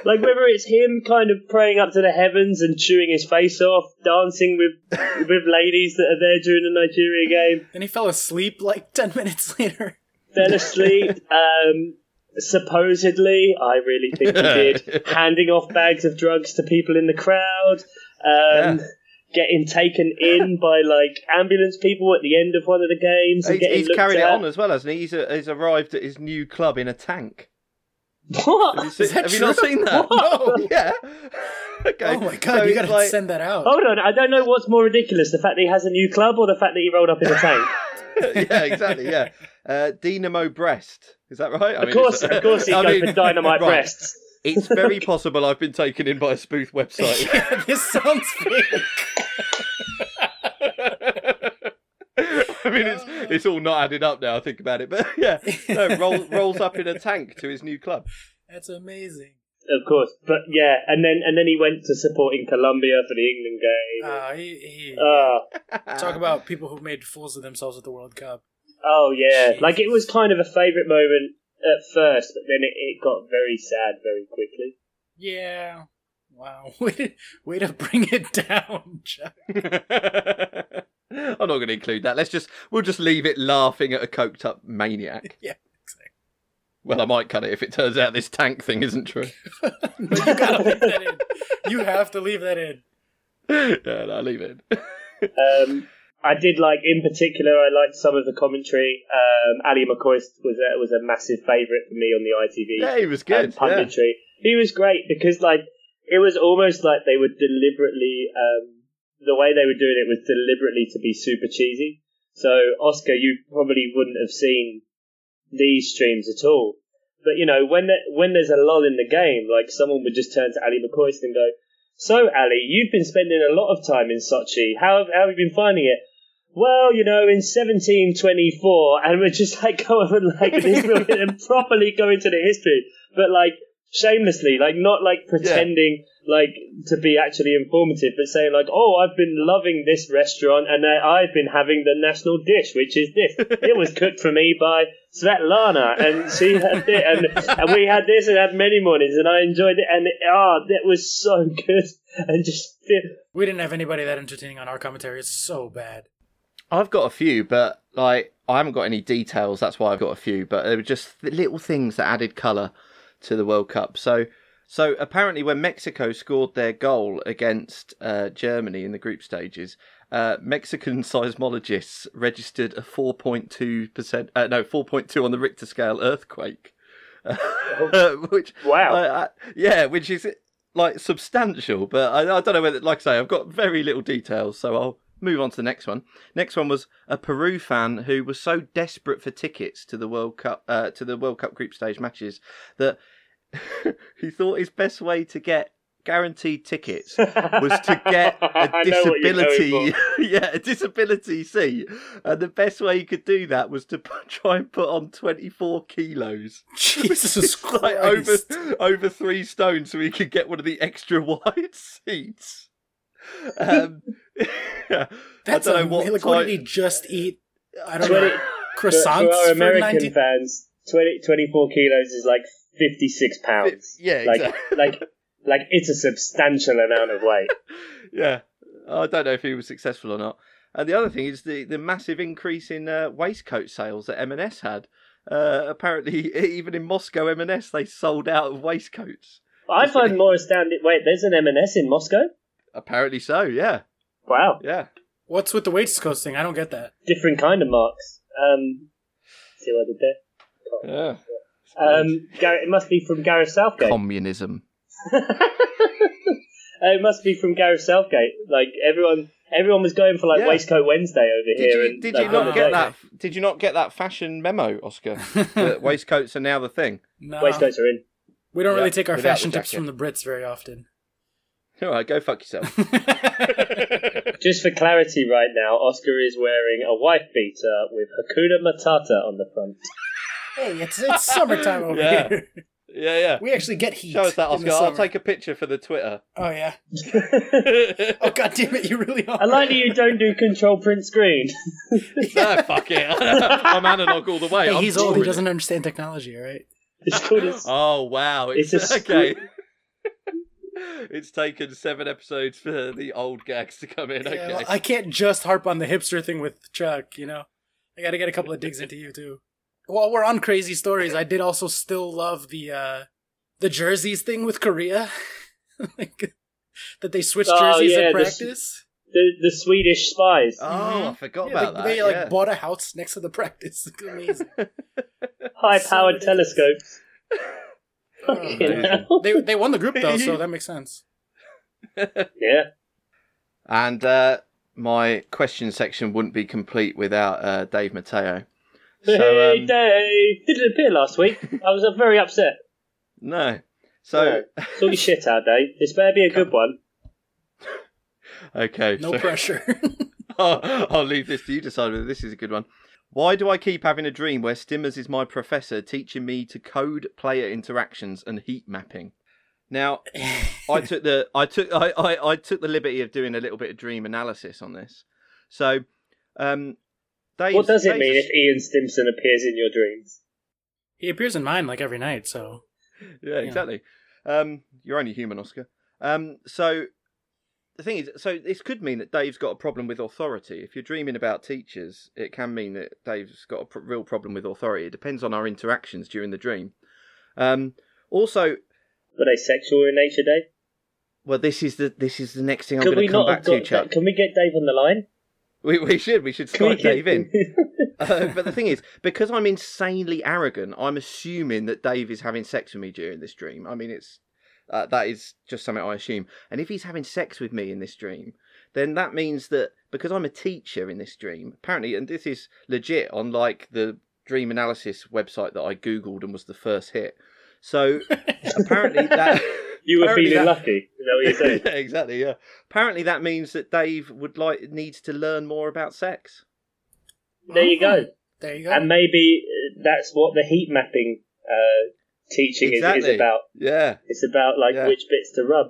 like whether it's him kind of praying up to the heavens and chewing his face off, dancing with with ladies that are there during the Nigeria game, Then he fell asleep like [LAUGHS] 10 minutes later. fell asleep. Um, supposedly, I really think he did, [LAUGHS] handing off bags of drugs to people in the crowd. Um, Yeah. Getting taken in [LAUGHS] by like ambulance people at the end of one of the games. And He's, getting he's looked carried it on as well, hasn't he? He's, uh he's arrived at his new club in a tank. What? Have you, seen, that have you not seen that? [LAUGHS] No. Yeah. [LAUGHS] okay. Oh my god, so you it's gotta like- send that out. Hold on, I don't know what's more ridiculous: the fact that he has a new club, or the fact that he rolled up in a tank. yeah, exactly. Yeah, uh, Dynamo Brest. Is that right? I of course, of course, he's I going mean, for dynamite right. breasts. It's very possible I've been taken in by a spoof website. [LAUGHS] Yeah, this sounds fake. [LAUGHS] I mean, it's it's all not added up now. I think about it, but [LAUGHS] yeah, no, roll, rolls up in a tank to his new club. That's amazing. Of course, but yeah, and then and then he went to supporting Colombia for the England game. Uh, he, he, Oh, talk about people who made fools of themselves at the World Cup. oh yeah, Jeez. like it was kind of a favourite moment at first, but then it, it got very sad very quickly. Yeah. Wow. [LAUGHS] Way to, way to bring it down, [LAUGHS] Chuck. [LAUGHS] I'm not going to include that. Let's just we'll just leave it laughing at a coked up maniac. Yeah, exactly. Well, I might cut it if it turns out this tank thing isn't true. No, you gotta leave that in. You have to leave that in. yeah, no, leave it. Um, I did like, in particular, I liked some of the commentary. Um, Ally McCoist was a, was a massive favourite for me on the ITV. yeah, he was good. and Yeah. He was great because like it was almost like they were deliberately um, the way they were doing it was deliberately to be super cheesy. So Oscar, you probably wouldn't have seen these streams at all. But you know when there, when there's a lull in the game, like someone would just turn to Ally McCoist and go, "So Ally, you've been spending a lot of time in Sochi. How have, how have you been finding it?" Well, you know, in 1724, and we're just [LAUGHS] like going over like this and [LAUGHS] properly go into the history, but like shamelessly, like not like pretending like to be actually informative, but saying like, "Oh, I've been loving this restaurant, and uh, I've been having the national dish, which is this. it was cooked for me by Svetlana, and she had it, and, and we had this and had many mornings, and I enjoyed it, and ah, that was so good, [LAUGHS] and just We didn't have anybody that entertaining on our commentary. It's so bad. I've got a few, but like I haven't got any details. That's why I've got a few. But they were just little things that added colour to the World Cup. So, so apparently, when Mexico scored their goal against uh, Germany in the group stages, uh, Mexican [LAUGHS] seismologists registered a four point two percent, uh, no, four point two on the Richter scale earthquake, [LAUGHS] which wow. Yeah, which is like substantial, but I, I don't know whether, like I say, I've got very little details, so I'll move on to the next one. Next one was a Peru fan who was so desperate for tickets to the World Cup, uh, to the World Cup group stage matches that [LAUGHS] he thought his best way to get guaranteed tickets was to [LAUGHS] get a I know what you're going disability, [LAUGHS] yeah, a disability seat, and the best way he could do that was to put, try and put on twenty four kilos. Jesus It's like over over three stones, so he could get one of the extra wide seats. Um, I That's don't know a, what like, what did he just eat? I don't 20 know. Croissants for our American 90 fans, 20, 24 kilos is like 56 pounds. Yeah, like, exactly. like, like it's a substantial amount of weight. [LAUGHS] yeah, I don't know if he was successful or not. And the other thing is the, the massive increase in uh, waistcoat sales that M&S had. Uh, apparently, [LAUGHS] even in Moscow, M&S they sold out of waistcoats. I find more astounding. Wait, there's an M&S in Moscow. Apparently so. Yeah, Wow, yeah. What's with the waistcoat thing? I don't get that. different kind of marks. Um, see what I did there? Yeah. there. Um, Gareth, it must be from Gareth Southgate. Communism. [LAUGHS] Uh, it must be from Gareth Southgate. Like everyone, everyone was going for like Yeah. waistcoat Wednesday over Did here. you and, did like, you not get day. that? Did you not get that fashion memo, Oscar? that [LAUGHS] waistcoats are now the thing. No. Waistcoats are in. We don't Yeah, really take our without fashion tips jacket. from the Brits very often. [LAUGHS] All right, go fuck yourself. Just for clarity, right now, Oscar is wearing a wife beater with Hakuna Matata on the front. Hey, it's it's summertime over Yeah. here. yeah, yeah. We actually get heat. Show us that, Oscar. I'll take a picture for the Twitter. Oh yeah. [LAUGHS] Oh god damn it! You really are. I like that you don't do control print screen. [LAUGHS] no, fuck it. [LAUGHS] I'm analog all the way. Hey, I'm he's old. He doesn't understand technology. All right. It's called a, Oh wow! It's, it's a okay. it's taken seven episodes for the old gags to come in. Yeah, okay. well, I can't just harp on the hipster thing with Chuck, you know? I gotta get a couple of digs into you, too. While we're on crazy stories, I did also still love the, uh, the jerseys thing with Korea. [LAUGHS] like, that they switched Oh, jerseys yeah, at practice. The the Swedish spies, oh, I forgot Yeah, about they, that. they like yeah. bought a house next to the practice. [LAUGHS] It's amazing. [LAUGHS] High powered ridiculous. telescopes. Oh, Fucking man. hell. they they won the group though, so that makes sense. Yeah. And uh, my question section wouldn't be complete without uh, Dave Mateo. So, hey, um, Dave! Didn't appear last week. I was uh, very upset. no. So, Sort your shit out, Dave. This better be a good one. [LAUGHS] okay. No so- pressure. [LAUGHS] [LAUGHS] I'll, I'll leave this to you to decide whether this is a good one. Why do I keep having a dream where Stimmers is my professor teaching me to code player interactions and heat mapping? Now, I took the I took I, I, I took the liberty of doing a little bit of dream analysis on this. So, um, Dave's, What does it Dave's- mean if Ian Stimson appears in your dreams? he appears in mine like every night, so [LAUGHS] Yeah, exactly. Um, you're only human, Oscar. Um, so the thing is, so this could mean that Dave's got a problem with authority. If you're dreaming about teachers, it can mean that Dave's got a pr- real problem with authority. It depends on our interactions during the dream. Um, also, Were they sexual in nature, Dave? well, this is the this is the next thing I'm going we to come not back to, got Chuck. Can we get Dave on the line? We, we should we should slide [LAUGHS] Dave in. [LAUGHS] Uh, but the thing is, because I'm insanely arrogant, I'm assuming that Dave is having sex with me during this dream. I mean, it's uh, that is just something I assume. And if he's having sex with me in this dream, then that means that because I'm a teacher in this dream, apparently, and this is legit on like the dream analysis website that I googled and was the first hit. So apparently that [LAUGHS] you were apparently feeling that- lucky. Is that what you're saying? [LAUGHS] yeah, exactly. Yeah. Apparently that means that Dave would like needs to learn more about sex. there you go. there you go. And maybe uh, that's what the heat mapping uh, teaching is, Exactly. is about. Yeah. It's about like Yeah. which bits to rub.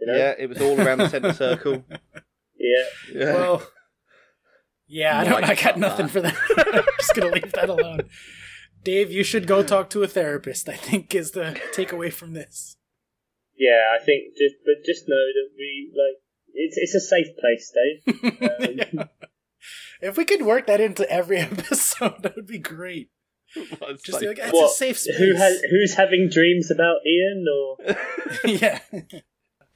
You know? Yeah. It was all around the centre [LAUGHS] circle. Yeah. Yeah. Well, yeah, I don't. I Like got nothing that. for that. [LAUGHS] I'm just gonna leave that alone. Dave, you should go talk to a therapist. I think is the takeaway from this. Yeah, I think just but just know that we like it's it's a safe place, Dave. [LAUGHS] Um, Yeah. [LAUGHS] If we could work that into every [LAUGHS] episode, that would be great. What's Just be like, it's What? a safe space. Who has who's having dreams about Ian or yeah.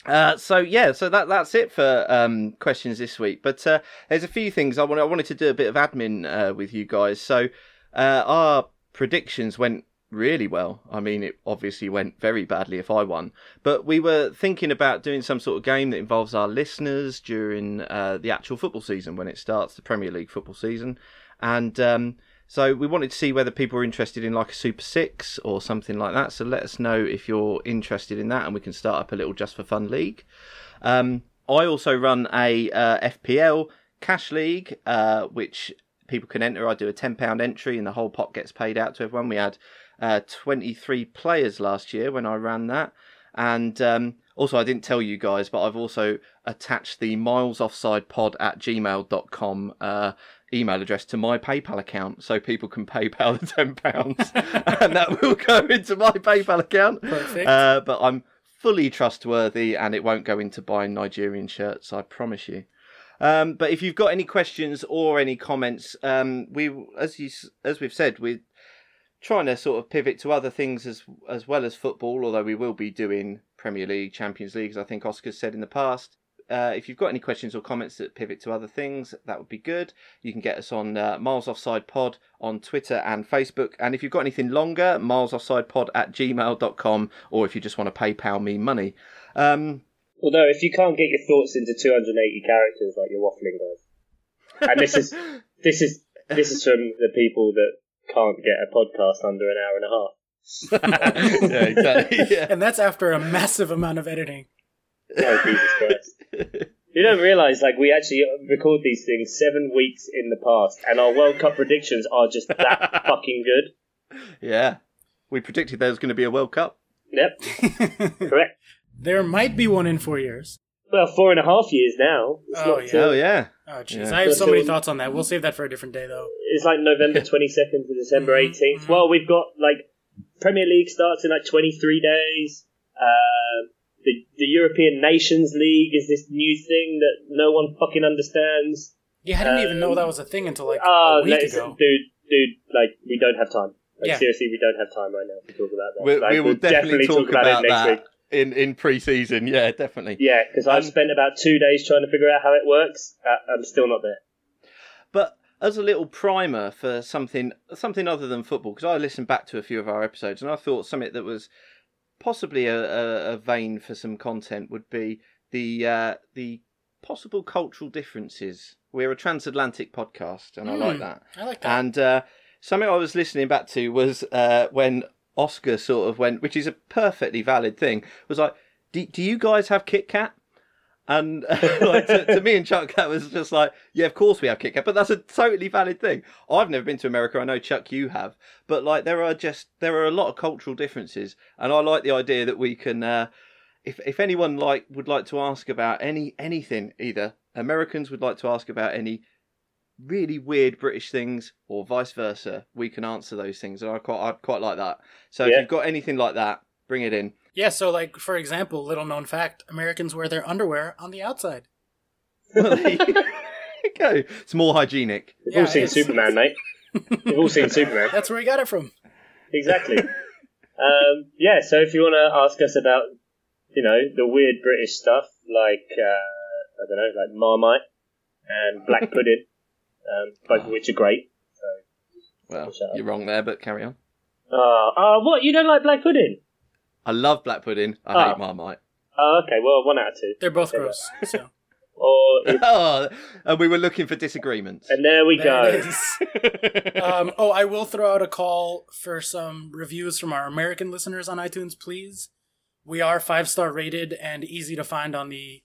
Uh, so yeah, so that that's it for um, questions this week. But uh, there's a few things I want. I wanted to do a bit of admin uh, with you guys. So uh, our predictions went really well. I mean, it obviously went very badly if I won. But we were thinking about doing some sort of game that involves our listeners during uh, the actual football season when it starts, the Premier League football season, and. Um, so we wanted to see whether people are interested in like a Super Six or something like that. So let us know if you're interested in that, and we can start up a little just for fun league. Um, I also run a uh, FPL cash league, uh, which people can enter. I do a ten pound entry, and the whole pot gets paid out to everyone. We had uh, twenty three players last year when I ran that, and um, also I didn't tell you guys, but I've also attached the miles offside pod at gmail.com uh, email address to my PayPal account, so people can PayPal the ten pounds, [LAUGHS] and that will go into my PayPal account. Uh, but I'm fully trustworthy, and it won't go into buying Nigerian shirts. I promise you. Um, but if you've got any questions or any comments, um, we as you as we've said, we're trying to sort of pivot to other things as as well as football. Although we will be doing Premier League, Champions League, as I think Oscar's said in the past. Uh, if you've got any questions or comments that pivot to other things, that would be good. You can get us on uh, Miles Offside Pod on Twitter and Facebook. And if you've got anything longer, milesoffsidepod at gmail.com, or if you just want to PayPal me money. Um, although if you can't get your thoughts into 280 characters like you're waffling guys. And this is [LAUGHS] this is this is from the people that can't get a podcast under an hour and a half. [LAUGHS] yeah, exactly. Yeah. and that's after a massive amount of editing. Oh Jesus Christ! You don't realise like we actually record these things seven weeks in the past, and our World Cup predictions are just that [LAUGHS] fucking good. Yeah. We predicted there was going to be a World Cup. Yep, [LAUGHS] correct. there might be one in four years. Well, four and a half years now. It's Oh, not yeah. till- Oh, yeah. Oh jeez, Yeah. I have so So- many thoughts on that. We'll save that for a different day, though. [LAUGHS] It's like November [LAUGHS] 22nd to December Mhm, 18th. mhm. Well, we've got like Premier League starts in like 23 days. Um, the, the European Nations League is this new thing that no one fucking understands. Yeah, I didn't even know Um, that was a thing until like Ah, a week let's- ago. dude, dude, like we don't have time. Like Yeah. seriously, we don't have time right now to talk about that. We, Like, we will we'll definitely, talk, about, it next that week. In in pre-season. Yeah, definitely. Yeah, because I've Um, spent about two days trying to figure out how it works. Uh, I'm still not there. But as a little primer for something something other than football, because I listened back to a few of our episodes and I thought something that was possibly a, a, a vein for some content would be the uh, the possible cultural differences. We're a transatlantic podcast, and I like Hmm. that. I like that. And uh, something I was listening back to was uh, when Oscar sort of went, which is a perfectly valid thing, was like, "Do, do you guys have Kit Kat?" And [LAUGHS] like, to, to me and Chuck, that was just like, yeah, of course we have Kit Kat, but that's a totally valid thing. I've never been to America. I know Chuck, you have, but like there are just there are a lot of cultural differences, and I like the idea that we can. Uh, if if anyone like would like to ask about any anything, either Americans would like to ask about any really weird British things or vice versa, we can answer those things, and I quite I quite like that. So if you've got anything like that, bring it in. yeah, so like for example, little known fact: Americans wear their underwear on the outside. Well, there you [LAUGHS] go. It's more hygienic. We've Yeah, all seen it's- Superman, mate. We've all seen Superman. That's where we got it from. Exactly. um, yeah, so if you want to ask us about, you know, the weird British stuff, like, uh, I don't know, like Marmite and Black Pudding, um, both of which are great. Well, Shut you're wrong there, but carry on. Uh, uh, what? You don't like Black Pudding? I love black pudding. I Ah. hate Marmite. Oh, okay, well, one out of two. They're both Yeah. gross. So [LAUGHS] Or [LAUGHS] if, oh, and we were looking for disagreements. and there we there go. [LAUGHS] Um, oh, I will throw out a call for some reviews from our American listeners on iTunes, please. We are five star rated and easy to find on the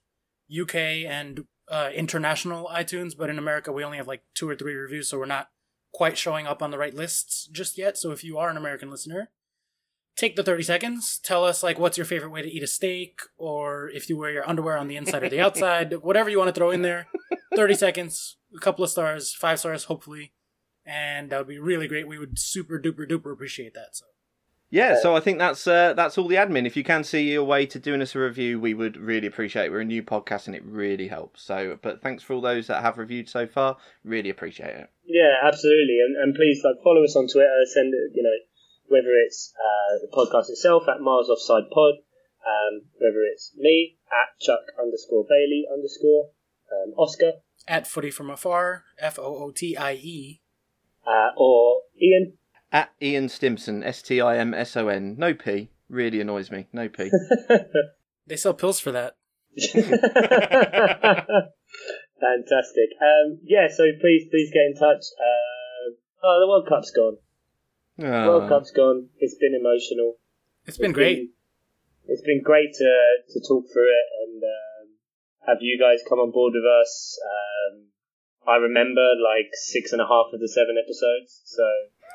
UK and uh, international iTunes, but in America we only have like two or three reviews, so we're not quite showing up on the right lists just yet. So if you are an American listener, take the 30 seconds, tell us like what's your favorite way to eat a steak, or if you wear your underwear on the inside or the [LAUGHS] outside, whatever you want to throw in there. 30 seconds, a couple of stars, five stars, hopefully and that would be really great. We would super duper duper appreciate that. So Yeah, so I think that's uh, that's all the admin. If you can see your way to doing us a review, we would really appreciate it. We're a new podcast and it really helps. So, but thanks for all those that have reviewed so far. Really appreciate it. Yeah, absolutely. And, and please, like, follow us on Twitter. Send it, you know, whether it's uh, the podcast itself at Mars Offside Pod, um, whether it's me at Chuck underscore Bailey underscore um, Oscar, at footie from afar, F O O T I E. uh, or Ian. At Ian Stimson, S T I M S O N, no P. Really annoys me. No P. [LAUGHS] They sell pills for that. [LAUGHS] Fantastic. Um, yeah, so please, please get in touch. Um oh, the World Cup's gone. The World. Cup's gone. It's been emotional. It's been great. it's been great to to talk through it and um, have you guys come on board with us. Um, I remember like six and a half of the seven episodes, so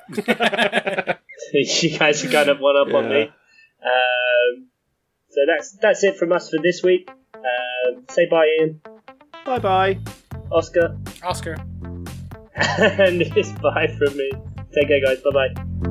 [LAUGHS] [LAUGHS] you guys have kind of one up on me. Um, so that's that's it from us for this week. Um, say bye, Ian, Bye bye. Oscar, Oscar. [LAUGHS] and it's bye from me. Take care, guys. Bye bye.